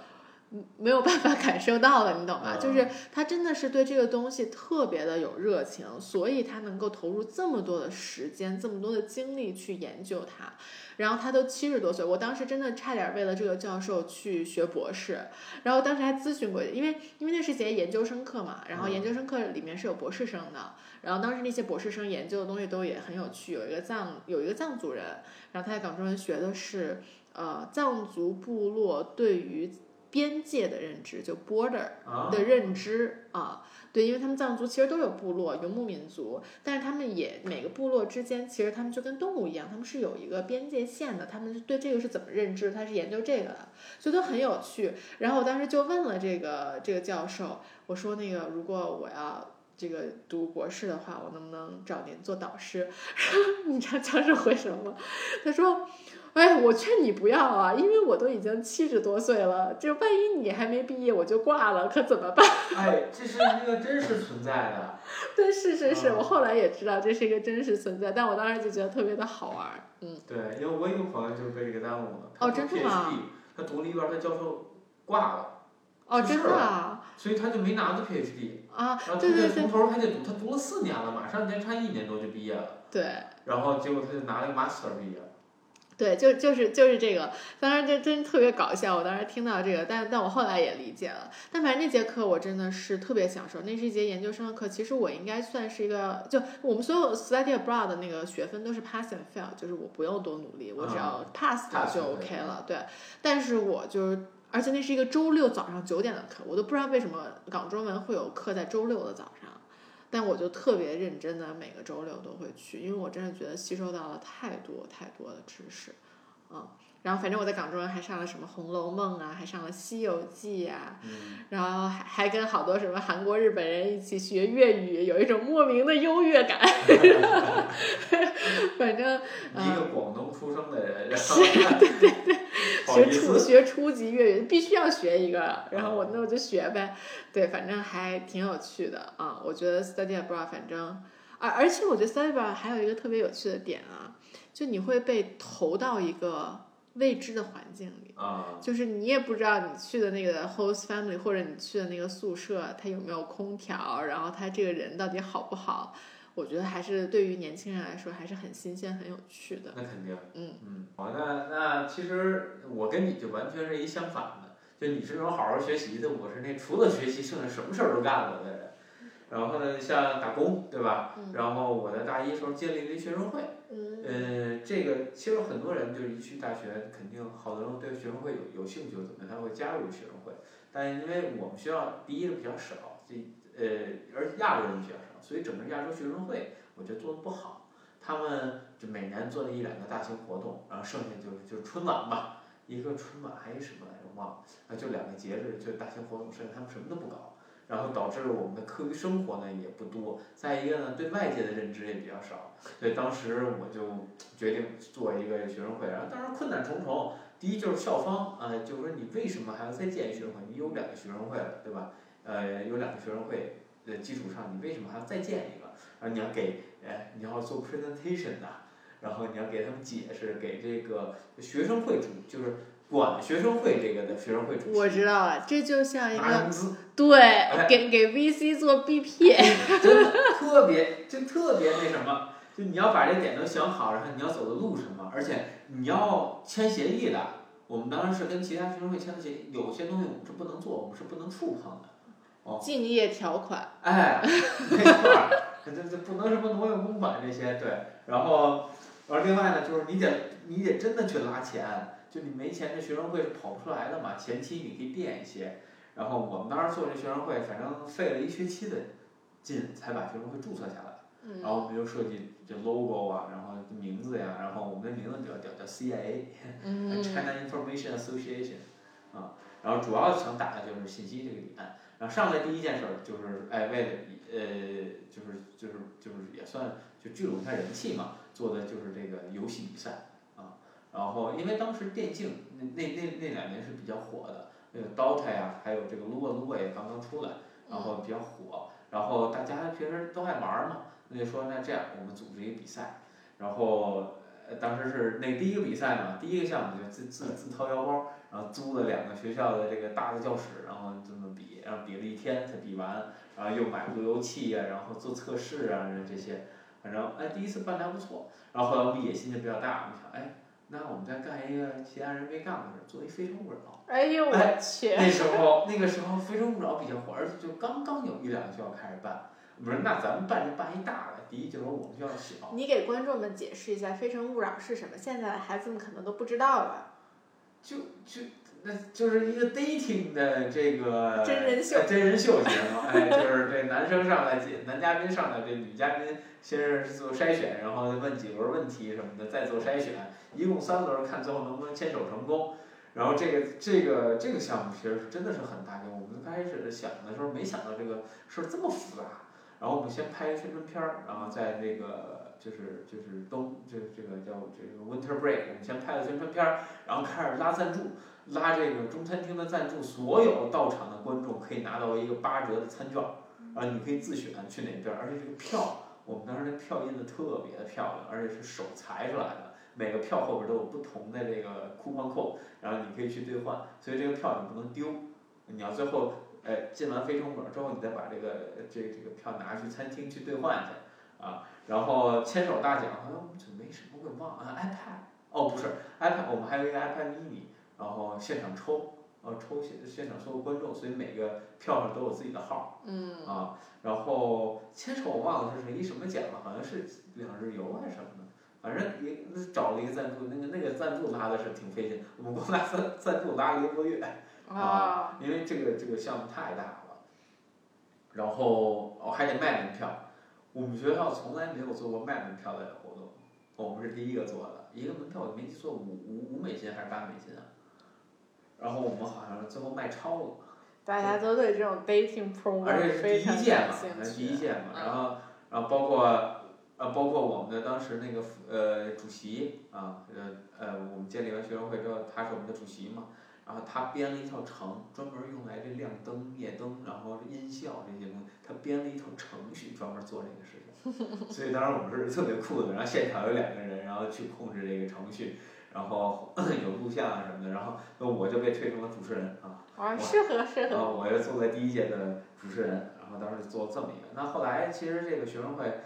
没有办法感受到了，你懂吗？就是他真的是对这个东西特别的有热情，所以他能够投入这么多的时间、这么多的精力去研究它。然后他都七十多岁，我当时真的差点为了这个教授去学博士，然后当时还咨询过，因为因为那是节研究生课嘛，然后研究生课里面是有博士生的，然后当时那些博士生研究的东西都也很有趣，有一个藏有一个藏族人，然后他在港中文学的是呃藏族部落对于边界的认知，就 border 的认知啊。对，因为他们藏族其实都有部落，游牧民族，但是他们也每个部落之间，其实他们就跟动物一样，他们是有一个边界线的，他们是对这个是怎么认知，他是研究这个的，所以都很有趣。然后我当时就问了这个这个教授，我说那个如果我要这个读博士的话，我能不能找您做导师？你知道教授回什么吗？他说。哎，我劝你不要啊，因为我都已经七十多岁了，就万一你还没毕业我就挂了，可怎么办？哎，这是一个真实存在的。对，是是是，我后来也知道这是一个真实存在，但我当时就觉得特别的好玩儿，嗯。对，因为我有个朋友就是被这个耽误了。哦，真的吗？他读了一半，他教授挂了。哦，真的啊。所以他就没拿到 PhD。啊，对对对。从头还得读，他读了四年了，马上年差一年多就毕业了。对。然后结果他就拿了个 Master 毕业。对，就就是就是这个，当然就真特别搞笑。我当时听到这个，但但我后来也理解了。但反正那节课我真的是特别享受，那是一节研究生的课。其实我应该算是一个，就我们所有 study abroad 的那个学分都是 pass and fail，就是我不用多努力，我只要 pass 就 OK 了。对，但是我就是，而且那是一个周六早上九点的课，我都不知道为什么港中文会有课在周六的早上。但我就特别认真的每个周六都会去，因为我真的觉得吸收到了太多太多的知识，嗯，然后反正我在港中文还上了什么《红楼梦》啊，还上了《西游记》啊，然后还还跟好多什么韩国、日本人一起学粤语，有一种莫名的优越感。反正一个广东出生的人，是，对对对，学初学初级粤语必须要学一个，然后我那我就学呗，对，反正还挺有趣的啊。我觉得 study abroad，反正而而且我觉得 study abroad 还有一个特别有趣的点啊，就你会被投到一个未知的环境里，就是你也不知道你去的那个 host family 或者你去的那个宿舍它有没有空调，然后他这个人到底好不好。我觉得还是对于年轻人来说还是很新鲜、很有趣的。那肯定。嗯嗯。好，那那其实我跟你就完全是一相反的，就你是那种好好学习的，我是那除了学习剩下什么事儿都干了的人。然后呢，像打工，对吧？嗯然后我在大一时候建立了一学生会，嗯呃，这个其实很多人就是一去大学，肯定好多人对学生会有有兴趣，怎么样他会加入学生会。但因为我们学校第一的比较少，这呃，而亚洲人比较少，所以整个亚洲学生会我觉得做的不好。他们就每年做了一两个大型活动，然后剩下就是就是春晚吧，一个春晚还有什么来着忘了，啊就两个节日就大型活动，剩下他们什么都不搞。然后导致我们的课余生活呢也不多，再一个呢对外界的认知也比较少，所以当时我就决定做一个学生会，然后当然困难重重。第一就是校方，呃，就是说你为什么还要再建一学生会？你有两个学生会了，对吧？呃，有两个学生会的基础上，你为什么还要再建一个？然后你要给，哎，你要做 presentation 的，然后你要给他们解释，给这个学生会主，就是管学生会这个的学生会主席我知道了，这就像一个对哎给给 VC 做 BP，真的特别就特别那什么，就你要把这点都想好，然后你要走的路什么，而且你要签协议的。我们当时是跟其他学生会签的协议，有些东西我们是不能做，我们是不能触碰的。竞业条款。哎，没错儿，这这不能什么挪用公款这些，对。然后，然后另外呢，就是你得你得真的去拉钱，就你没钱，这学生会是跑不出来的嘛。前期你可以垫一些，然后我们当时做这学生会，反正费了一学期的劲才把学生会注册下来。嗯然后我们就设计这 logo 啊，然后名字呀，然后我们的名字叫叫叫 CIA。嗯 China Information Association，啊，然后主要想打的就是信息这个点。然后上来第一件事儿就是，哎，为了呃，就是就是就是也算就聚拢一下人气嘛，做的就是这个游戏比赛啊。然后因为当时电竞那那那那两年是比较火的，那个 DOTA 呀，还有这个 LOL 也刚刚出来，然后比较火。然后大家平时都爱玩嘛，那就说那这样我们组织一个比赛，然后呃，当时是那第一个比赛嘛，第一个项目就自自自掏腰包，然后租了两个学校的这个大的教室，然后这么比，然后比了一天才比完，然后又买路由器呀、然后做测试啊这些，反正哎第一次办的还不错，然后后来我们野心就比较大，我们想哎，那我们再干一个其他人没干过的事，做一非诚勿扰。哎呦我哎去！那时候那个时候非诚勿扰比较火，而且就刚刚有一两个学校开始办，我们说那咱们办就办一大的，第一就是说我们学校小。你给观众们解释一下“非诚勿扰”是什么？现在的孩子们可能都不知道了。就就那就是一个 dating 的这个 真人秀呃真人秀节目，哎，就是这男生上来接男嘉宾上来，这女嘉宾先是做筛选，然后问几轮问题什么的，再做筛选，一共三轮，看最后能不能牵手成功。然后这个这个这个项目其实真的是很大，的我们刚开始想的时候没想到这个事儿这么复杂。然后我们先拍一个宣传片儿，然后在那个就是就是冬就是这个叫这个 winter break，我们先拍了宣传片儿，然后开始拉赞助，拉这个中餐厅的赞助，所有到场的观众可以拿到一个八折的餐券儿，然后你可以自选去哪边儿，而且这个票，我们当时那票印的特别的漂亮，而且是手裁出来的，每个票后边都有不同的这个 coupon code，然后你可以去兑换，所以这个票你不能丢，你要最后。哎，进完非诚勿扰之后，你再把这个这这个票拿去餐厅去兑换去，啊，然后牵手大奖好像就没什么会忘啊，iPad，哦不是 iPad，我们还有一个 iPad mini，然后现场抽，呃抽现现场所有观众，所以每个票上都有自己的号，嗯。啊，然后牵手我忘了是一什么奖了，好像是两日游还是什么的，反正也找了一个赞助，那个那个赞助拉的是挺费劲，我们光拉赞赞助拉了一个多月。啊，因为这个这个项目太大了，然后哦。还得卖门票，我们学校从来没有做过卖门票的活动，我们是第一个做的，一个门票我没记错五五五美金还是八美金啊，然后我们好像最后卖超了，大家都对这种 dating 而 program 且是第非常一届嘛第一。届嘛，嗯然后然后包括呃包括我们的当时那个呃主席啊呃呃我们建立完学生会之后，他是我们的主席嘛。然后他编了一套程，专门用来这亮灯、夜灯，然后音效这些东西，他编了一套程序专门做这个事情。所以当时我们是特别酷的，然后现场有两个人，然后去控制这个程序，然后 有录像啊什么的，然后那我就被推成了主持人啊。啊，适合适合。啊我又做在第一届的主持人，然后当时做这么一个。那后来其实这个学生会，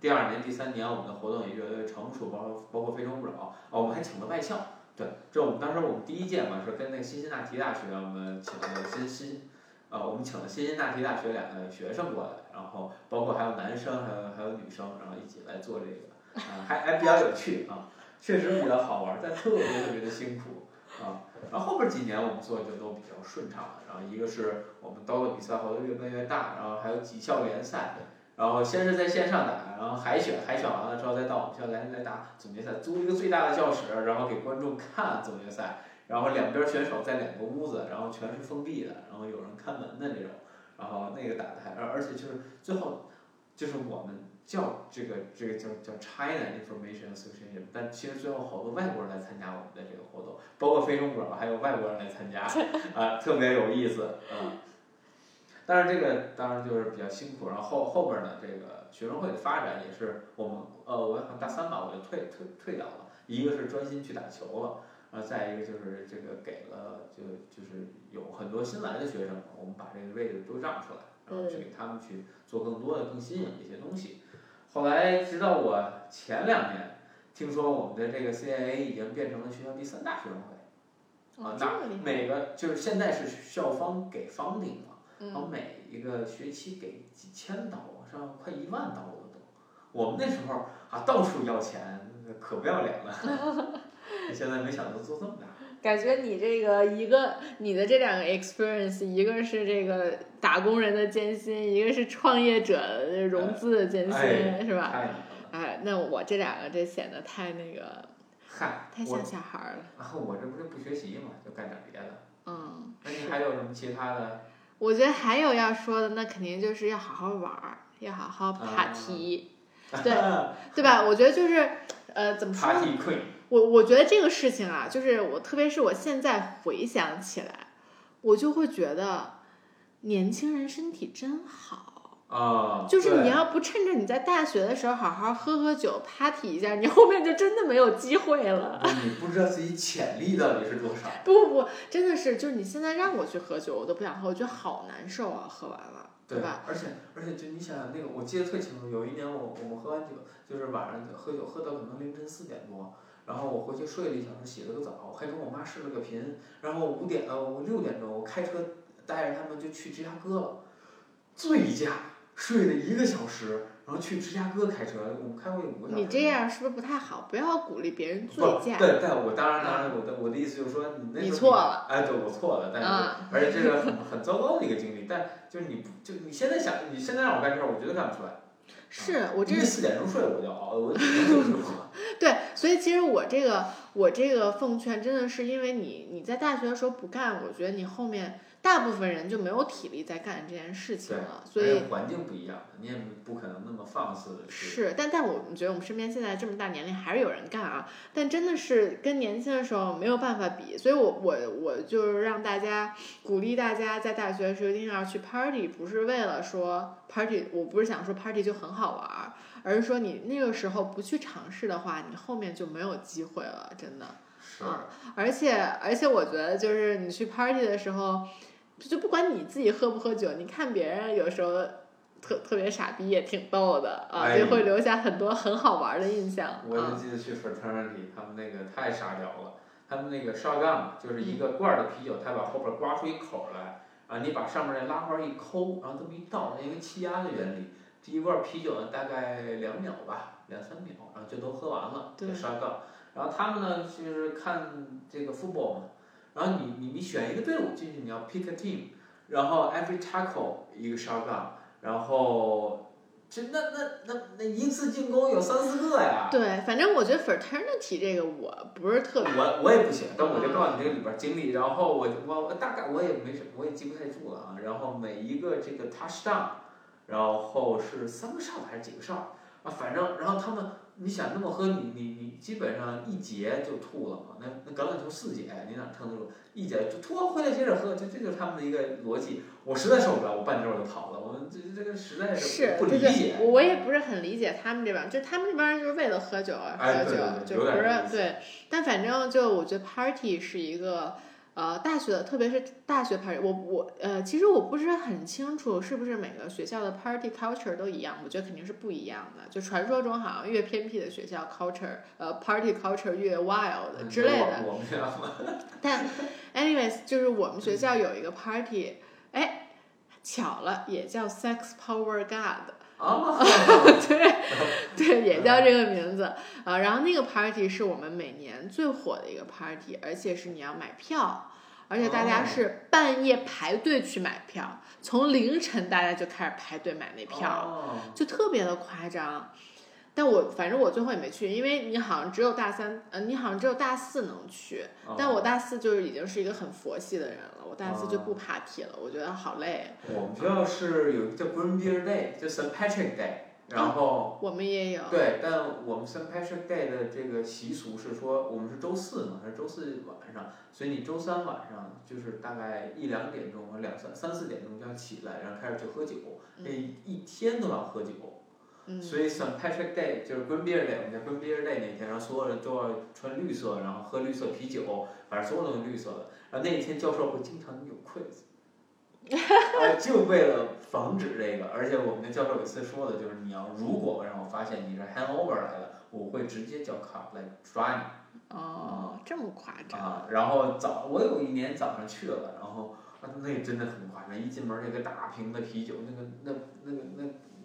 第二年、第三年我们的活动也越来越成熟，包括包括非诚勿扰，哦，我们还请了外校。对，这我们当时我们第一届嘛是跟那个辛辛那提大学我们请了新新，呃，我们请了辛辛那提大学两个学生过来，然后包括还有男生，还有还有女生，然后一起来做这个，啊，还还比较有趣啊，确实比较好玩，但特别特别的辛苦啊。然后后边几年我们做就都比较顺畅了，然后一个是我们刀的比赛后来越办越大，然后还有几校联赛。然后先是在线上打，然后海选，海选完了之后再到我们学校来来打总决赛，租一个最大的教室，然后给观众看总决赛，然后两边选手在两个屋子，然后全是封闭的，然后有人看门的那种，然后那个打的还，而而且就是最后，就是我们叫这个这个叫叫 China Information Association，但其实最后好多外国人来参加我们的这个活动，包括非洲国还有外国人来参加，啊，特别有意思，嗯。但是这个当然就是比较辛苦，然后后后边呢，这个学生会的发展也是我们呃，我好像大三吧，我就退退退掉了。一个是专心去打球了，然后再一个就是这个给了就就是有很多新来的学生，我们把这个位置都让出来，然后去给他们去做更多的、更新颖的一些东西。后来直到我前两年听说我们的这个 CIA 已经变成了学校第三大学生会，啊，那每个就是现在是校方给 funding 了。然后每一个学期给几千刀，上快一万刀了都。我们那时候啊，到处要钱，可不要脸了。现在没想到做这么大。感觉你这个一个，你的这两个 experience，一个是这个打工人的艰辛，一个是创业者融资的艰辛，是吧？哎，那我这两个这显得太那个，嗨，太像小孩了。啊，我这不是不学习嘛，就干点别的。嗯。那你还有什么其他的？我觉得还有要说的，那肯定就是要好好玩儿，要好好爬题，对对吧？我觉得就是，呃，怎么说？我我觉得这个事情啊，就是我特别是我现在回想起来，我就会觉得年轻人身体真好。啊，就是你要不趁着你在大学的时候好好喝喝酒，party 一下，你后面就真的没有机会了。你不知道自己潜力到底是多少。不不不，真的是，就是你现在让我去喝酒，我都不想喝，我觉得好难受啊，喝完了，对吧？而且而且，就你想想那个，我记得特清楚，有一年我我们喝完酒，就是晚上喝酒喝到可能凌晨四点多，然后我回去睡了一小时，洗了个澡，还跟我妈视了个频，然后五点呃我六点钟我开车带着他们就去芝加哥了，醉驾。睡了一个小时，然后去芝加哥开车，我们开过五个小时。你这样是不是不太好？不要鼓励别人醉驾。对但，我当然当然，我的我的意思就是说，你那你错了。哎，对，我错了，但是而且这个很很糟糕的一个经历，但就是你不就你现在想，你现在让我干这事儿，我绝对干不出来。是我这四点钟睡我就熬，我就 睡 对，所以其实我这个我这个奉劝真的是因为你你在大学的时候不干，我觉得你后面。大部分人就没有体力在干这件事情了，所以环境不一样，你也不可能那么放肆的去。是，但但我们觉得我们身边现在这么大年龄还是有人干啊，但真的是跟年轻的时候没有办法比，所以我我我就是让大家鼓励大家在大学的时候一定要去 party，不是为了说 party，我不是想说 party 就很好玩，而是说你那个时候不去尝试的话，你后面就没有机会了，真的。是。而且而且我觉得就是你去 party 的时候。就不管你自己喝不喝酒，你看别人有时候特特别傻逼也挺逗的啊，就会留下很多很好玩的印象。我就记得去 fraternity，他们那个太傻屌了。他们那个 shotgun 就是一个罐儿的啤酒，他把后边刮出一口来，啊，你把上面那拉环一抠，然后这么一倒，因为气压的原理，这一罐啤酒呢大概两秒吧，两三秒，然后就都喝完了。对。shotgun，然后他们呢就是看这个 football 嘛。然后你你你选一个队伍进去，你要 pick a team，然后 every tackle 一个 shotgun，然后这那那那那一次进攻有三四个呀。对，反正我觉得 fraternity 这个我不是特别。我我也不行，但我就告诉你这个里边经历，然后我我大概我也没什么，我也记不太住了啊。然后每一个这个 touchdown，然后是三个哨还是几个哨啊？反正然后他们。你想那么喝，你你你基本上一节就吐了嘛？那那橄榄球四节，你哪撑得住？一节就吐完回来接着喝，这这就是他们的一个逻辑。我实在受不了，我半截我就跑了。我这这个实在是不理解。我也不是很理解他们这帮，就他们这帮人就是为了喝酒而喝酒，就不是对。但反正就我觉得 party 是一个。呃，大学的特别是大学 party，我我呃，其实我不是很清楚是不是每个学校的 party culture 都一样，我觉得肯定是不一样的。就传说中好像越偏僻的学校 culture，呃，party culture 越 wild 之类的。但，anyways，就是我们学校有一个 party，哎，巧了也叫 Sex Power God。啊，对，对，也叫这个名字啊。然后那个 party 是我们每年最火的一个 party，而且是你要买票，而且大家是半夜排队去买票，从凌晨大家就开始排队买那票，哦就特别的夸张。但我反正我最后也没去，因为你好像只有大三，呃，你好像只有大四能去，哦但我大四就是已经是一个很佛系的人了，我大四就不 party 了，我觉得好累。我们学校是有一个叫 Green Beer Day，就 St. Patrick Day，然后。我们也有，对，但我们 St. Patrick Day 的这个习俗是说，我们是周四嘛，还是周四晚上，所以你周三晚上就是大概一两点钟或、两三三四点钟就要起来，然后开始去喝酒，那一天都要喝酒。嗯，所以 St. Patrick Day 就是 Green Beer Day，我们叫 Green Beer Day 那天，然后所有人都要穿绿色，然后喝绿色啤酒，反正所有都是绿色的。然后那一天教授会经常有 quiz，呃，就为了防止这个，而且我们的教授有一次说的就是，你要如果让我发现你是 hangover 来的，我会直接叫 cop 来抓你。哦，这么夸张？啊，然后早我有一年早上去了，然后啊那个真的很夸张，一进门那个大瓶的啤酒，那个那那个那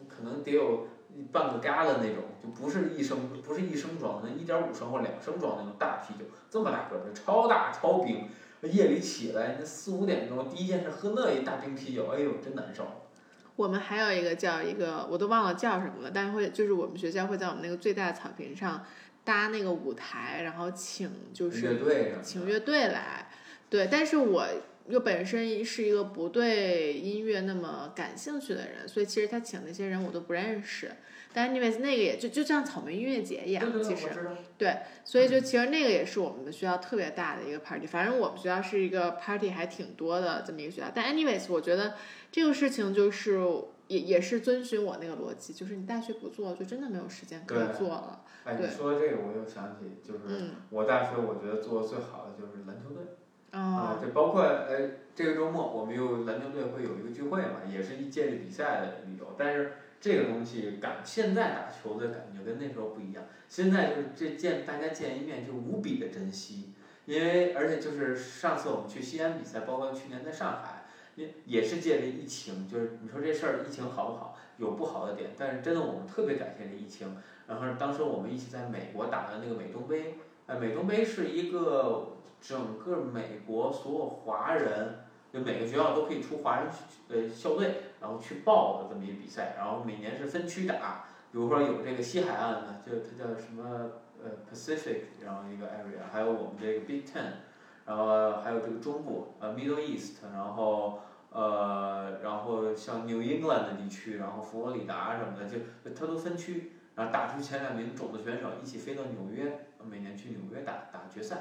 可能得有半个 gallon 那种，就不是一升不是一升装的，一点五升或两升装那种大啤酒，这么大个儿，超大超冰。夜里起来那四五点钟，第一件事喝那一大瓶啤酒，哎呦真难受。我们还有一个叫一个，我都忘了叫什么了，但是会就是我们学校会在我们那个最大的草坪上搭那个舞台，然后请就是乐队请乐队来，对，但是我又本身是一个不对音乐那么感兴趣的人，所以其实他请那些人我都不认识。但 anyways 那个也就就像草莓音乐节一样其实对。所以就其实那个也是我们的学校特别大的一个 party，反正我们学校是一个 party 还挺多的这么一个学校。但 anyways，我觉得这个事情就是也也是遵循我那个逻辑，就是你大学不做，就真的没有时间可以做了。哎，对你说这个我又想起，就是嗯，我大学我觉得做的最好的就是篮球队。啊，哦，这包括呃，这个周末我们又篮球队会有一个聚会嘛，也是一届的比赛的理由。但是这个东西感现在打球的感觉跟那时候不一样，现在就是这见大家见一面就无比的珍惜，因为而且就是上次我们去西安比赛，包括去年在上海，也也是借着疫情，就是你说这事儿疫情好不好？有不好的点，但是真的我们特别感谢这疫情。然后当时我们一起在美国打的那个美东杯，呃，美东杯是一个整个美国所有华人，就每个学校都可以出华人呃校队，然后去报的这么一个比赛，然后每年是分区打，比如说有这个西海岸的，就它叫什么呃 Pacific，然后一个 area，还有我们这个 Big Ten，然后还有这个中部呃 Middle East，然后呃然后像 New England 的地区，然后佛罗里达什么的，就它都分区，然后打出前两名种子选手一起飞到纽约，每年去纽约打打决赛。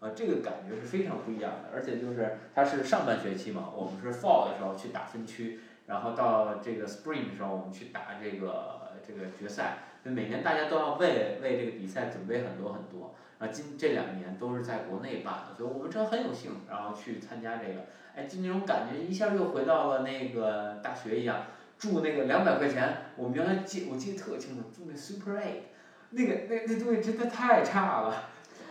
啊，这个感觉是非常不一样的，而且就是它是上半学期嘛，我们是 fall 的时候去打分区，然后到这个 spring 的时候我们去打这个这个决赛，就每年大家都要为为这个比赛准备很多很多，然后今这两年都是在国内办的，所以我们真很有幸，然后去参加这个，哎，就那种感觉一下又回到了那个大学一样，住那个两百块钱，我们原来记我记得特清楚，住那 Super Eight，那个那那东西真的太差了。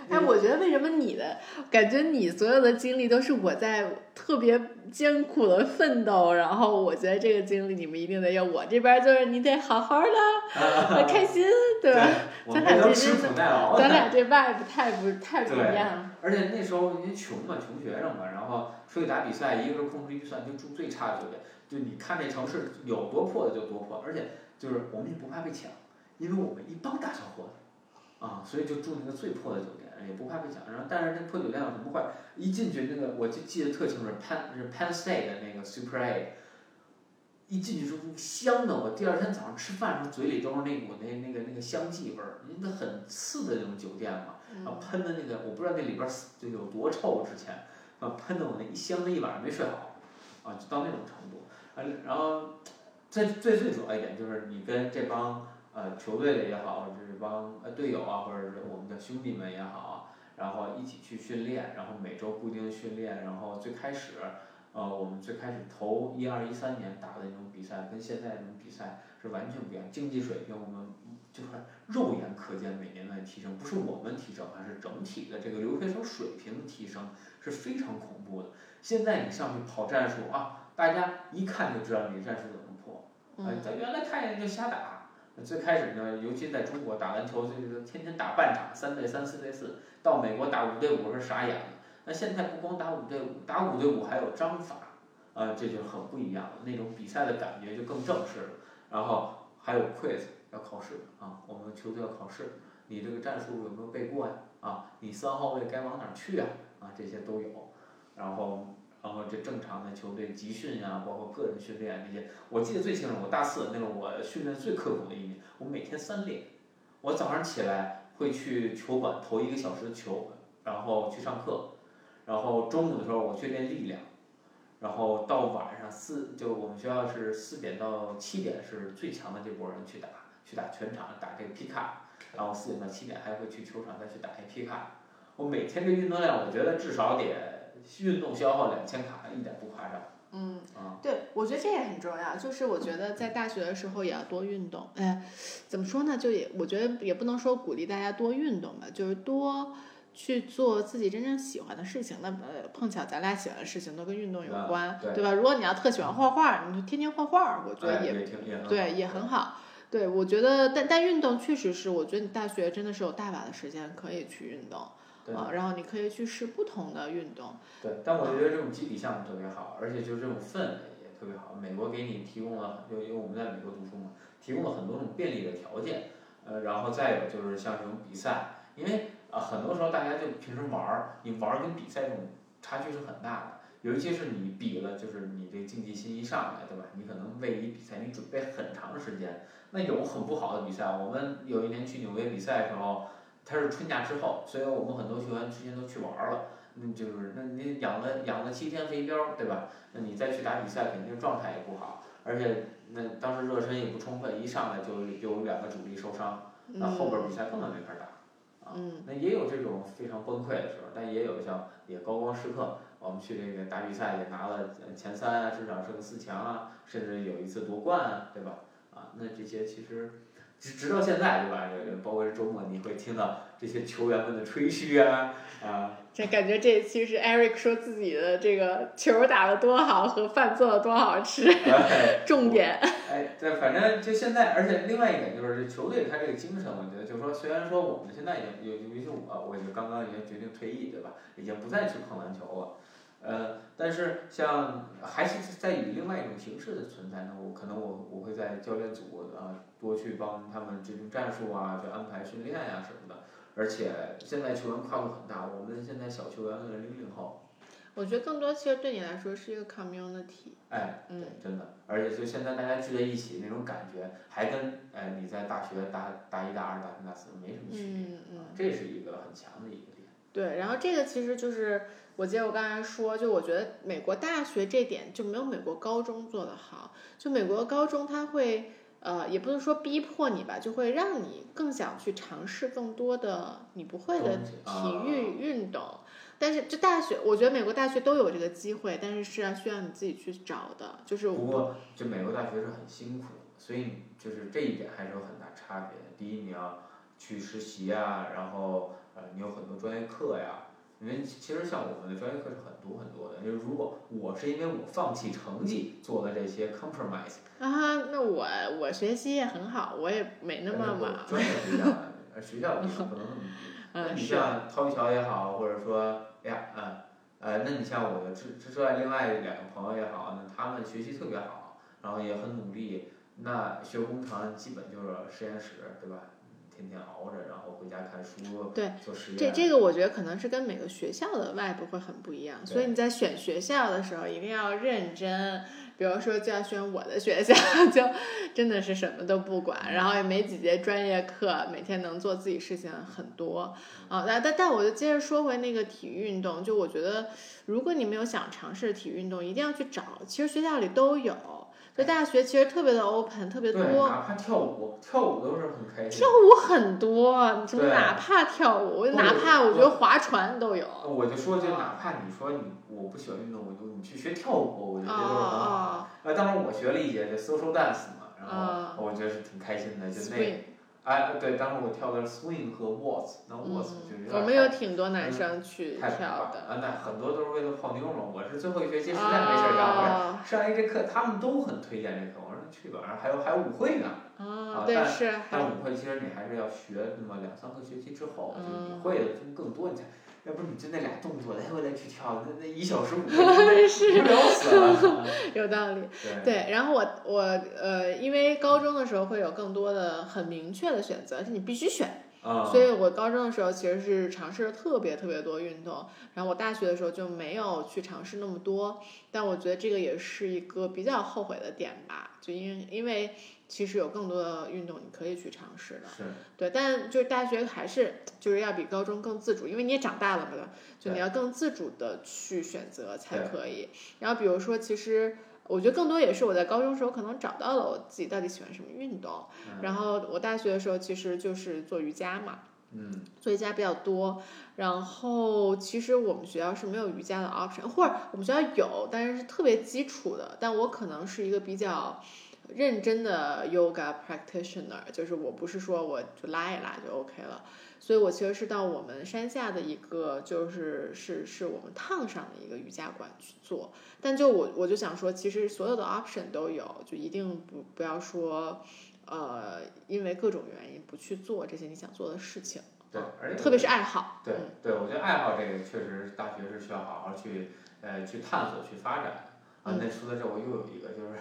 哎，我觉得为什么你的感觉你所有的经历都是我在特别艰苦的奋斗，然后我觉得这个经历你们一定得有，我这边就是你得好好的，开心，对吧？咱俩这吃真苦耐劳。咱俩这 vibe 太不太不对一样了。而且那时候因为穷嘛，穷学生嘛，然后出去打比赛，一个是控制预算，就住最差的酒店，就你看这城市有多破的就多破，而且就是我们也不怕被抢，因为我们一帮大小伙子，啊，所以就住那个最破的酒店，也不怕被抢。然后但是那破酒店有什么坏？一进去那个我就记得特清楚，Penn 是 Penn State 的那个 Super A。一进去之后香的，我第二天早上吃饭的时候嘴里都是那股那那个那个香气味儿，因为它很次的那种酒店嘛，然后喷的那个我不知道那里边儿就有多臭，之前啊喷的我那一香的一晚上没睡好，啊就到那种程度，啊然后最最最主要一点就是你跟这帮呃球队的也好，这帮呃队友啊，或者是我们的兄弟们也好，然后一起去训练，然后每周固定训练，然后最开始呃，我们最开始头一二一三年打的那种比赛，跟现在那种比赛是完全不一样。竞技水平我们就是肉眼可见每年在提升，不是我们提升，而是整体的这个留学生水平的提升是非常恐怖的。现在你上去跑战术啊，大家一看就知道你战术怎么破。哎，咱原来看见就瞎打。最开始呢，尤其在中国打篮球，就是天天打半场，三对三、四对四。到美国打五对五是傻眼了。那现在不光打五对五，打五对五还有章法，啊，这就很不一样了。那种比赛的感觉就更正式了。然后还有 quiz 要考试啊，我们球队要考试，你这个战术有没有背过呀？啊，你三号位该往哪去啊？啊，这些都有。然后。然后这正常的球队集训呀，包括个人训练这些，我记得最清楚。我大四那个我训练最刻苦的一年，我每天三练。我早上起来会去球馆投一个小时的球，然后去上课，然后中午的时候我去练力量，然后到晚上四就我们学校是四点到七点是最强的这波人去打，去打全场打这个皮卡，然后四点到七点还会去球场再去打一皮卡。我每天这运动量，我觉得至少得。运动消耗两千卡，一点不夸张。嗯，对，我觉得这也很重要。就是我觉得在大学的时候也要多运动。哎，怎么说呢？就也我觉得也不能说鼓励大家多运动吧，就是多去做自己真正喜欢的事情。那呃，碰巧咱俩喜欢的事情都跟运动有关，对吧？如果你要特喜欢画画，你就天天画画，我觉得也对，也很好。对，我觉得，但但运动确实是，我觉得你大学真的是有大把的时间可以去运动。啊，然后你可以去试不同的运动。对，但我觉得这种集体项目特别好，而且就是这种氛围也特别好。美国给你提供了，因为因为我们在美国读书嘛，提供了很多种便利的条件。呃，然后再有就是像这种比赛，因为啊，很多时候大家就平时玩儿，你玩儿跟比赛这种差距是很大的。尤其是你比了，就是你这竞技心一上来，对吧？你可能为一比赛你准备很长时间。那有很不好的比赛，我们有一年去纽约比赛的时候。它是春假之后，所以我们很多球员之前都去玩儿了。那就是那你养了养了七天飞镖，对吧？那你再去打比赛，肯定状态也不好。而且那当时热身也不充分，一上来就有两个主力受伤，那后边比赛根本没法打。啊，那也有这种非常崩溃的时候，但也有像也高光时刻。我们去那个打比赛也拿了前三啊，至少是个四强啊，甚至有一次夺冠啊，对吧？啊，那这些其实。直直到现在，对吧？包括周末，你会听到这些球员们的吹嘘啊啊！这感觉这一期是 Eric 说自己的这个球打得多好和饭做的多好吃，重点。哎，对，反正就现在，而且另外一点就是这球队他这个精神，我觉得就是说，虽然说我们现在已经有，尤其是我，我就刚刚已经决定退役，对吧？已经不再去碰篮球了。呃，但是像还是在以另外一种形式的存在呢。我可能我我会在教练组啊多去帮他们制定战术啊，去安排训练呀什么的。而且现在球员跨度很大，我们现在小球员零零后。我觉得更多其实对你来说是一个 community。哎，嗯，真的，而且就现在大家聚在一起那种感觉，还跟哎你在大学大大一大二大三大四没什么区别。嗯嗯。这是一个很强的一个点。对，然后这个其实就是。我记得我刚才说，就我觉得美国大学这点就没有美国高中做得好。就美国高中，他会呃，也不能说逼迫你吧，就会让你更想去尝试更多的你不会的体育运动。但是这大学，我觉得美国大学都有这个机会，但是是要需要你自己去找的。就是不过，就美国大学是很辛苦，所以就是这一点还是有很大差别的。第一，你要去实习啊，然后呃，你有很多专业课呀。因为其实像我们的专业课是很多很多的，就是如果我是因为我放弃成绩做的这些 compromise，啊，那我我学习也很好，我也没那么忙。专业不一样，学校不能那么比。那你像陶玉桥也好，或者说，哎呀，嗯，呃，那你像我的之之外另外两个朋友也好，那他们学习特别好，然后也很努力，那学工程基本就是实验室，对吧？天天熬着，然后回家看书，对，做实验。这这个我觉得可能是跟每个学校的外部会很不一样，所以你在选学校的时候一定要认真。比如说，就要选我的学校，就真的是什么都不管，然后也没几节专业课，每天能做自己事情很多啊。但但但我就接着说回那个体育运动，就我觉得，如果你没有想尝试体育运动，一定要去找，其实学校里都有。就大学其实特别的 open，特别，多。哪怕跳舞，跳舞都是很开心跳。舞很多，什么哪怕跳舞，不哪怕我觉得划船都有。我就说，就哪怕你说你我不喜欢运动，我就你去学跳舞，我就觉啊得都是很好。啊呃，当时我学了一节这 social dance 嘛，然啊后我觉得是挺开心的，就那哎，对，当时我跳的是 swing 和 waltz，那 waltz 就有点嗯我们有挺多男生去太跳了的。啊，那很多都是为了泡妞嘛。我是最后一学期实在没事儿干，我啊说上一这课他们都很推荐这课，我说那去吧，然后还有还有舞会呢。啊，对，但是还但舞会其实你还是要学那么两三个学期之后，就嗯你会的更多，你才。要不然你就那俩动作来回来去跳，那那一小时五分钟是无聊死了。有道理。对 对，然后我我呃，因为高中的时候会有更多的很明确的选择，是你必须选。啊，所以我高中的时候其实是尝试了特别特别多运动，然后我大学的时候就没有去尝试那么多，但我觉得这个也是一个比较后悔的点吧，就因因为其实有更多的运动你可以去尝试的，是对，但就是大学还是就是要比高中更自主，因为你也长大了嘛，就你要更自主的去选择才可以。然后比如说，其实我觉得更多也是我在高中时候可能找到了我自己到底喜欢什么运动，嗯然后我大学的时候其实就是做瑜伽嘛。嗯做瑜伽比较多，然后其实我们学校是没有瑜伽的 option，或者我们学校有，但是是特别基础的。但我可能是一个比较认真的 yoga practitioner，就是我不是说我就拉一拉就 OK 了。所以我其实是到我们山下的一个，就是是是我们烫上的一个瑜伽馆去做。但就我我就想说，其实所有的 option 都有，就一定不不要说，呃，因为各种原因不去做这些你想做的事情。对，而且特别是爱好。对对，我觉得爱好这个确实大学是需要好好去呃去探索去发展的啊。嗯那说到这，我又有一个就是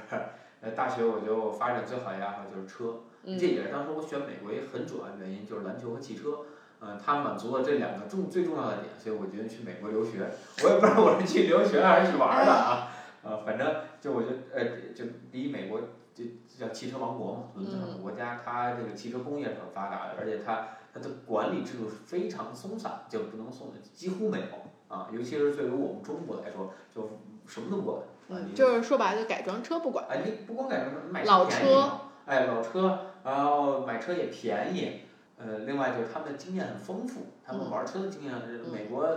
呃大学我觉得我发展最好的爱好就是车，嗯这也是当时我选美国一个很主要的原因，就是篮球和汽车。嗯，它满足了这两个重最重要的点，所以我决定去美国留学。我也不知道我是去留学还是去玩儿的啊。呃，反正就我觉得呃，就第一，美国就叫汽车王国嘛，伦敦这个国家，它这个汽车工业是很发达的，而且它它的管理制度是非常松散，就不能松的几乎没有啊。尤其是对于我们中国来说，就什么都不管。就是说白了，就改装车不管。哎，你不光改成买老车嘛，哎，老车，然后买车也便宜，呃，另外就是他们的经验很丰富，他们嗯玩车的经验，美国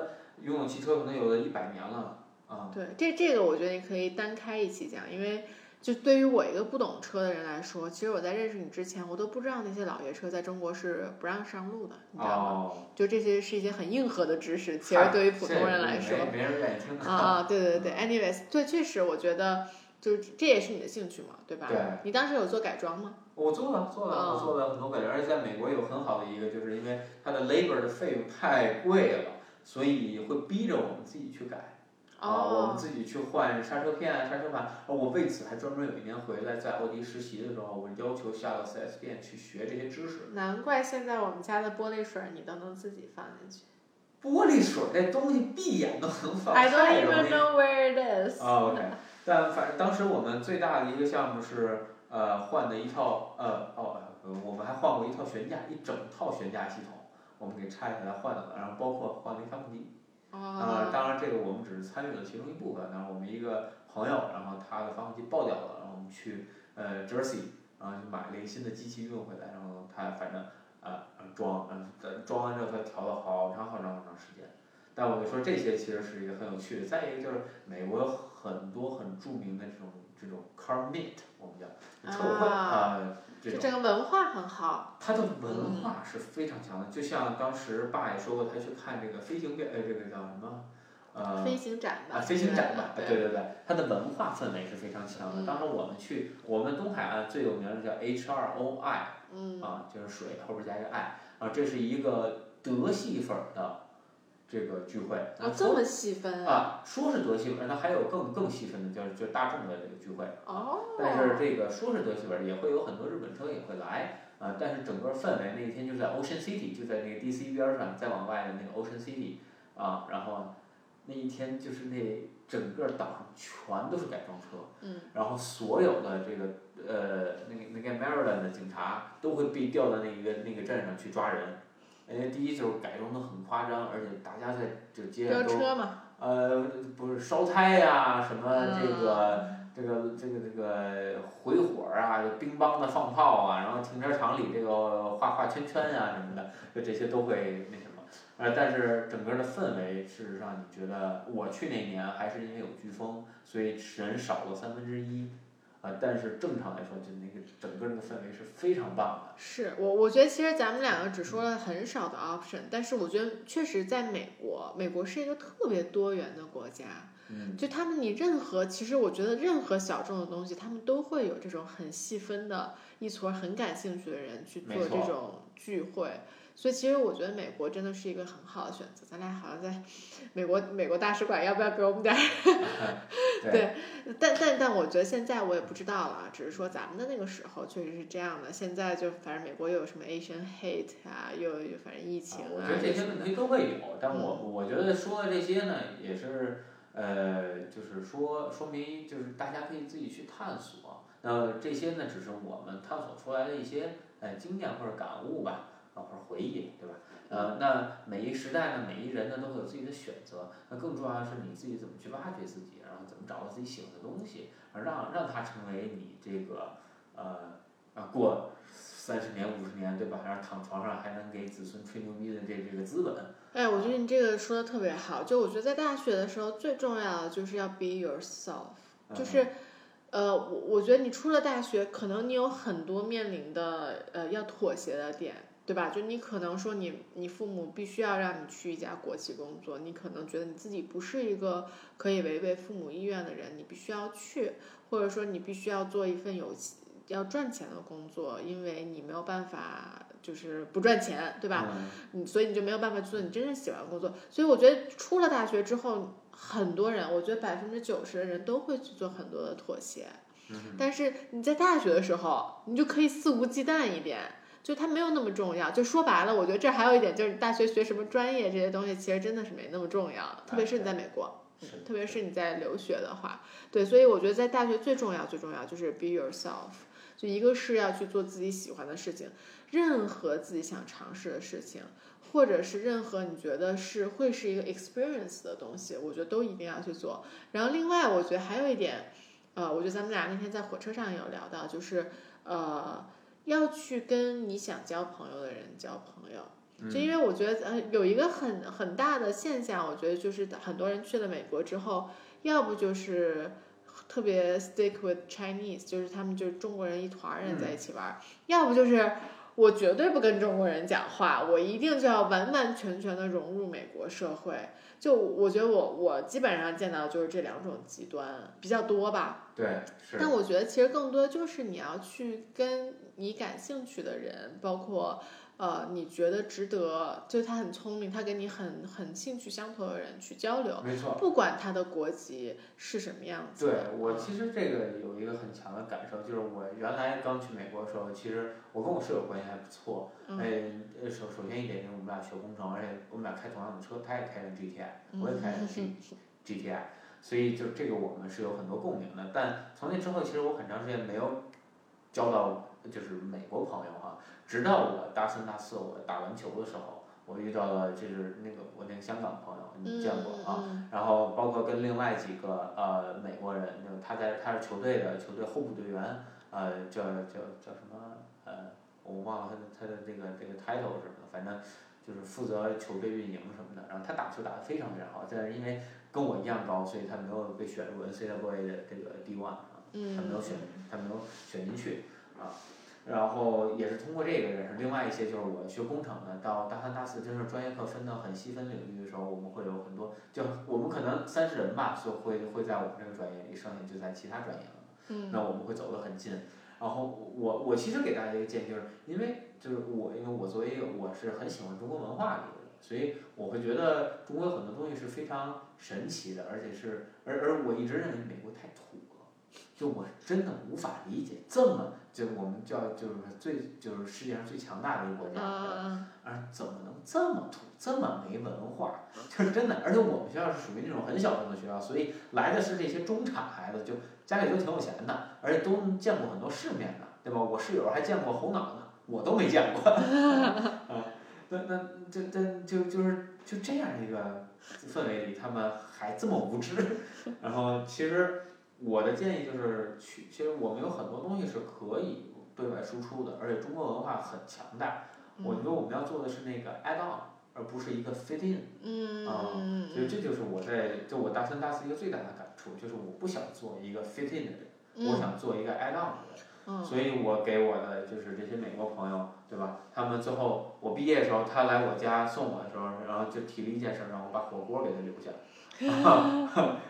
拥有汽车可能有的一百年了啊。对，这这个我觉得你可以单开一期讲，因为就对于我一个不懂车的人来说，其实我在认识你之前，我都不知道那些老爷车在中国是不让上路的，你知道吗？哦，就这些是一些很硬核的知识，其实对于普通人来说，没人愿意听。啊啊，对对对，anyways，对，确实我觉得就是这也是你的兴趣嘛，对吧？对你当时有做改装吗？我做了，做了，哦我做了很多改装，而且在美国有很好的一个，就是因为它的 labor 的费用太贵了，所以会逼着我们自己去改。啊，我们哦，自己去换刹车片啊、刹车盘。而我为此还专门有一年回来，在奥迪实习的时候，我要求下到 4S 店去学这些知识。难怪现在我们家的玻璃水儿你都能自己放进去。玻璃水这东西闭眼都能放，I don't even。know where it is。啊，OK，但反正当时我们最大的一个项目是呃换的一套呃哦呃我们还换过一套悬架，一整套悬架系统，我们给拆下来换了，然后包括换了一发动机。啊、哦，当然这个我们只是参与了其中一部分。然后我们一个朋友，然后他的发动机爆掉了，然后我们去呃 Jersey，然后就买了一个新的机器运回来，然后他反正啊、呃、装，嗯、呃装完之后他调了好长好长好长时间。但我就说这些其实是一个很有趣的。再一个就是美国有很多很著名的这种这种 car meet，我们叫车友会啊啊、这种。就这个文化很好。它的文化是非常强的，就像当时爸也说过，他去看这个飞行表，呃，这个叫什么？呃，飞行展吧，啊，飞行展吧，对对对对，它的文化氛围是非常强的。嗯当时我们去，我们东海岸最有名的叫 H2OI 嗯，啊，就是水后边加一个 I 啊，这是一个德系粉儿的这个聚会。啊，这么细分啊？啊，说是德系粉儿，它还有更更细分的，就是就是大众的这个聚会。哦，但是这个说是德系本，也会有很多日本车也会来啊、但是整个氛围那一天就在 Ocean City，就在那个 DC 边儿上，再往外的那个 Ocean City 啊，然后那一天就是那整个岛上全都是改装车，嗯，然后所有的这个呃那个那个 Maryland 的警察都会被调到那个那个镇上去抓人。因为第一就是改装的很夸张，而且大家在就街飙上都呃不是烧胎呀、什么这个。这个这个这个回火啊，乒乓的放炮啊，然后停车场里这个画画圈圈啊、什么的，就这些都会那什么。呃，但是整个的氛围，事实上你觉得我去那年还是因为有飓风，所以人少了三分之一。啊，但是正常来说，就那个整个那个氛围是非常棒的。是我，我觉得其实咱们两个只说了很少的 option，但是我觉得确实在美国，美国是一个特别多元的国家。嗯，就他们，你任何其实我觉得任何小众的东西，他们都会有这种很细分的一撮很感兴趣的人去做这种聚会。所以其实我觉得美国真的是一个很好的选择。咱俩好像在 美国美国大使馆，要不要给我们点儿？对但但但我觉得现在我也不知道了，只是说咱们的那个时候确实是这样的。现在就反正美国又有什么 Asian hate 啊，又有反正疫情啊我觉得这些问题都会有，但我我觉得说的这些呢，也是呃，就是说说明就是大家可以自己去探索。那这些呢，只是我们探索出来的一些呃经验或者感悟吧，啊或者回忆，对吧？呃，那每一时代呢，每一人呢都会有自己的选择。那更重要的是你自己怎么去挖掘自己，然后怎么找到自己喜欢的东西，而让让它成为你这个呃啊过三十年五十年，对吧？然后躺床上还能给子孙吹牛逼的这这个资本。哎，我觉得你这个说的特别好。就我觉得在大学的时候，最重要的就是要 be yourself，就是。呃，我我觉得你出了大学，可能你有很多面临的呃要妥协的点，对吧？就你可能说你你父母必须要让你去一家国企工作，你可能觉得你自己不是一个可以违背父母意愿的人，你必须要去，或者说你必须要做一份有要赚钱的工作，因为你没有办法就是不赚钱，对吧？嗯你所以你就没有办法去做你真正喜欢的工作。所以我觉得出了大学之后，很多人，我觉得百分之九十的人都会去做很多的妥协。嗯但是你在大学的时候，你就可以肆无忌惮一点，就它没有那么重要。就说白了，我觉得这还有一点就是，你大学学什么专业这些东西，其实真的是没那么重要，特别是你在美国。是特别是你在留学的话，对，所以我觉得在大学最重要、最重要就是 be yourself，就一个是要去做自己喜欢的事情，任何自己想尝试的事情，或者是任何你觉得是会是一个 experience 的东西，我觉得都一定要去做。然后另外，我觉得还有一点，呃，我觉得咱们俩那天在火车上也有聊到，就是呃，要去跟你想交朋友的人交朋友。就因为我觉得，呃，有一个很很大的现象，我觉得就是很多人去了美国之后，要不就是特别 stick with Chinese，就是他们就是中国人一团儿人在一起玩儿，要不就是我绝对不跟中国人讲话，我一定就要完完全全的融入美国社会。就我觉得我我基本上见到就是这两种极端比较多吧。对，是。但我觉得其实更多就是你要去跟你感兴趣的人，包括呃你觉得值得，就他很聪明，他跟你很很兴趣相投的人去交流，没错。不管他的国籍是什么样子对我其实这个有一个很强的感受，就是我原来刚去美国的时候，其实我跟我室友关系还不错。嗯首首先一点就是我们俩学工程，而且我们俩开同样的车，他也开的 GTI，我也开的 G GTI，所以就这个我们是有很多共鸣的。但从那之后，其实我很长时间没有交到就是美国朋友哈，直到我大三大四我打篮球的时候，我遇到了就是那个我那个香港朋友，你见过啊？嗯然后包括跟另外几个呃美国人，就他在他是球队的球队候补队员，呃叫叫叫什么呃我忘了他的他的这个这个 title 是什么的，反正就是负责球队运营什么的。然后他打球打得非常非常好，但是因为跟我一样高，所以他没有被选入 NCAA 的这个 D1 啊，他没有选他没有选进去啊。然后也是通过这个认识，另外一些就是我学工程的，到大三大四真是专业课分到很细分领域的时候，我们会有很多，就我们可能三十人吧，所以会会在我们这个专业里，剩下就在其他专业了。嗯那我们会走得很近。然后我我其实给大家一个建议，就是因为就是我因为我作为一个我是很喜欢中国文化的一个人，所以我会觉得中国有很多东西是非常神奇的，而且是而而我一直认为美国太土了，就我真的无法理解这么就我们叫就是最就是世界上最强大的一个国家，嗯而怎么能这么土，这么没文化？就是真的，而且我们学校是属于那种很小众的学校，所以来的是这些中产孩子，就家里都挺有钱的，而且都见过很多世面的，对吧？我室友还见过猴脑呢，我都没见过。啊，那那这这就就是就这样一个氛围里，他们还这么无知，然后其实我的建议就是去，其实我们有很多东西是可以对外输出的，而且中国文化很强大。我觉得我们要做的是那个 add on，而不是一个 fit in。嗯啊嗯所以这就是我在就我大三大四一个最大的感触，就是我不想做一个 fit in 的人，我嗯想做一个 add on 的人。嗯所以我给我的就是这些美国朋友，对吧？他们最后我毕业的时候，他来我家送我的时候，然后就提了一件事儿，让我把火锅给他留下，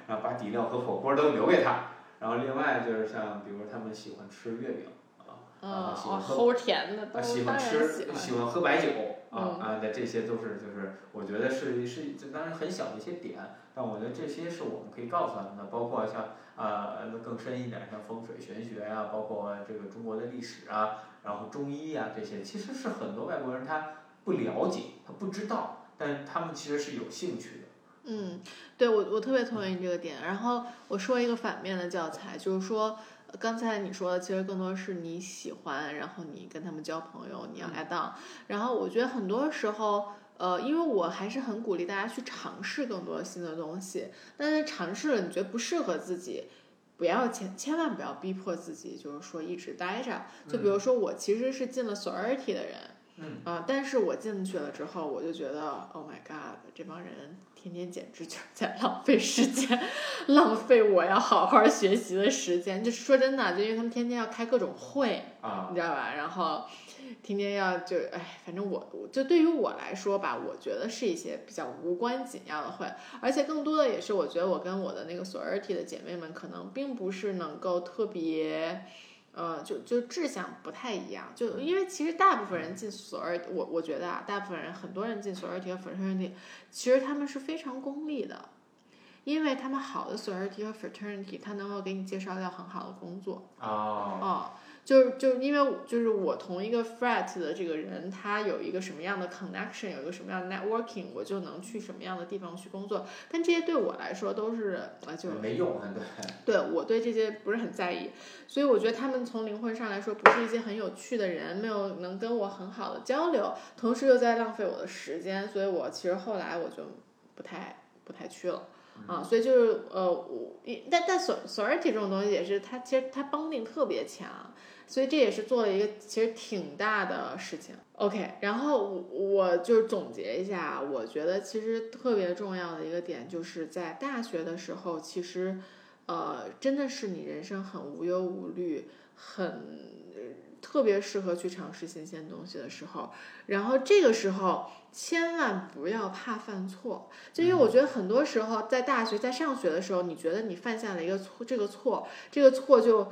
然后把底料和火锅都留给他。然后另外就是像比如他们喜欢吃月饼啊，嗯，啊喜欢哦，喝齁甜的啊喜欢吃喜欢。喝白酒啊嗯啊，那这些都是就是我觉得是是这当然很小的一些点，但我觉得这些是我们可以告诉他们的，包括像啊呃更深一点，像风水玄学呀、包括这个中国的历史啊，然后中医啊、这些，其实是很多外国人他不了解，他不知道，但他们其实是有兴趣的。嗯，对我我特别同意你这个点。然后我说一个反面的教材，就是说刚才你说的，其实更多是你喜欢，然后你跟他们交朋友，你要嗯 add on。然后我觉得很多时候。呃，因为我还是很鼓励大家去尝试更多新的东西，但是尝试了你觉得不适合自己，不要千千万不要逼迫自己，就是说一直待着。就比如说我其实是进了 sorority 的人，嗯啊、但是我进去了之后，我就觉得，Oh my God，这帮人天天简直就是在浪费时间，浪费我要好好学习的时间。就是说真的，就因为他们天天要开各种会，啊，你知道吧？然后天天要就哎，反正我我就对于我来说吧，我觉得是一些比较无关紧要的会，而且更多的也是我觉得我跟我的那个 sorority 的姐妹们可能并不是能够特别。呃，就就志向不太一样，就因为其实大部分人进 sorority，我我觉得啊，大部分人很多人进 sorority 和 fraternity，其实他们是非常功利的，因为他们好的 sorority 和 fraternity，他能够给你介绍到很好的工作，哦，哦，就是就是因为就是我同一个 frat 的这个人，他有一个什么样的 connection，有一个什么样的 networking，我就能去什么样的地方去工作。但这些对我来说都是啊，就没用，对。对我对这些不是很在意，所以我觉得他们从灵魂上来说不是一些很有趣的人，没有能跟我很好的交流，同时又在浪费我的时间，所以我其实后来我就不太不太去了。啊，所以就是呃，我一但但 sor sorority 这种东西也是它其实它帮定特别强，所以这也是做了一个其实挺大的事情。OK，然后我我就总结一下，我觉得其实特别重要的一个点就是在大学的时候，其实呃真的是你人生很无忧无虑，很特别适合去尝试新鲜东西的时候，然后这个时候千万不要怕犯错，就因为我觉得很多时候在大学在上学的时候，你觉得你犯下了一个错，这个错，这个错就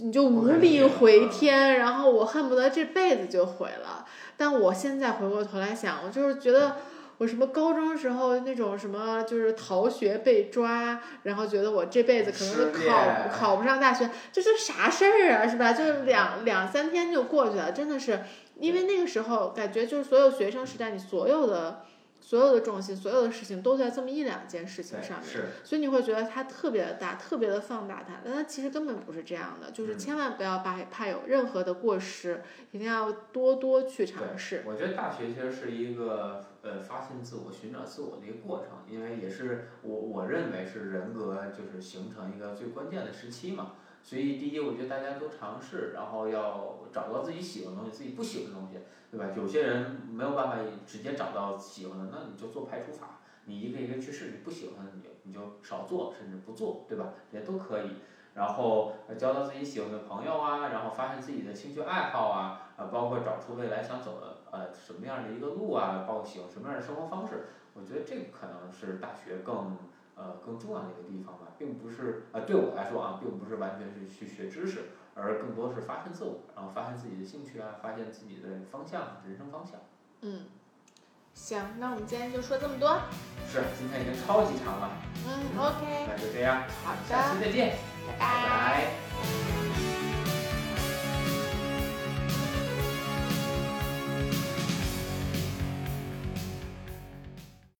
你就无力回天，然后我恨不得这辈子就毁了。但我现在回过头来想，我就是觉得。我什么高中时候那种什么就是逃学被抓，然后觉得我这辈子可能都考考不上大学，这是啥事儿啊，是吧？就是两两三天就过去了，真的是，因为那个时候感觉就是所有学生时代，你所有的所有的重心，所有的事情都在这么一两件事情，上面，是，所以你会觉得它特别的大，特别的放大它，但它其实根本不是这样的，就是嗯千万不要怕怕有任何的过失，一定要多多去尝试。我觉得大学其实是一个呃发现自我、寻找自我的一个过程，因为也是我我认为是人格就是形成一个最关键的时期嘛。所以第一，我觉得大家都尝试，然后要找到自己喜欢的东西，自己不喜欢的东西，对吧？有些人没有办法直接找到喜欢的，那你就做排除法，你一个一个去试，你不喜欢的你你就少做，甚至不做，对吧？也都可以。然后交到自己喜欢的朋友啊，然后发现自己的兴趣爱好啊，呃，包括找出未来想走的呃什么样的一个路啊，包括喜欢什么样的生活方式，我觉得这个可能是大学更呃更重要的一个地方吧，并不是呃对我来说啊，并不是完全是去学知识，而更多是发现自我，然后发现自己的兴趣啊，发现自己的方向，人生方向。嗯，行，那我们今天就说这么多。是，今天已经超级长了，嗯，OK，那就这样，好下期，再见，拜拜。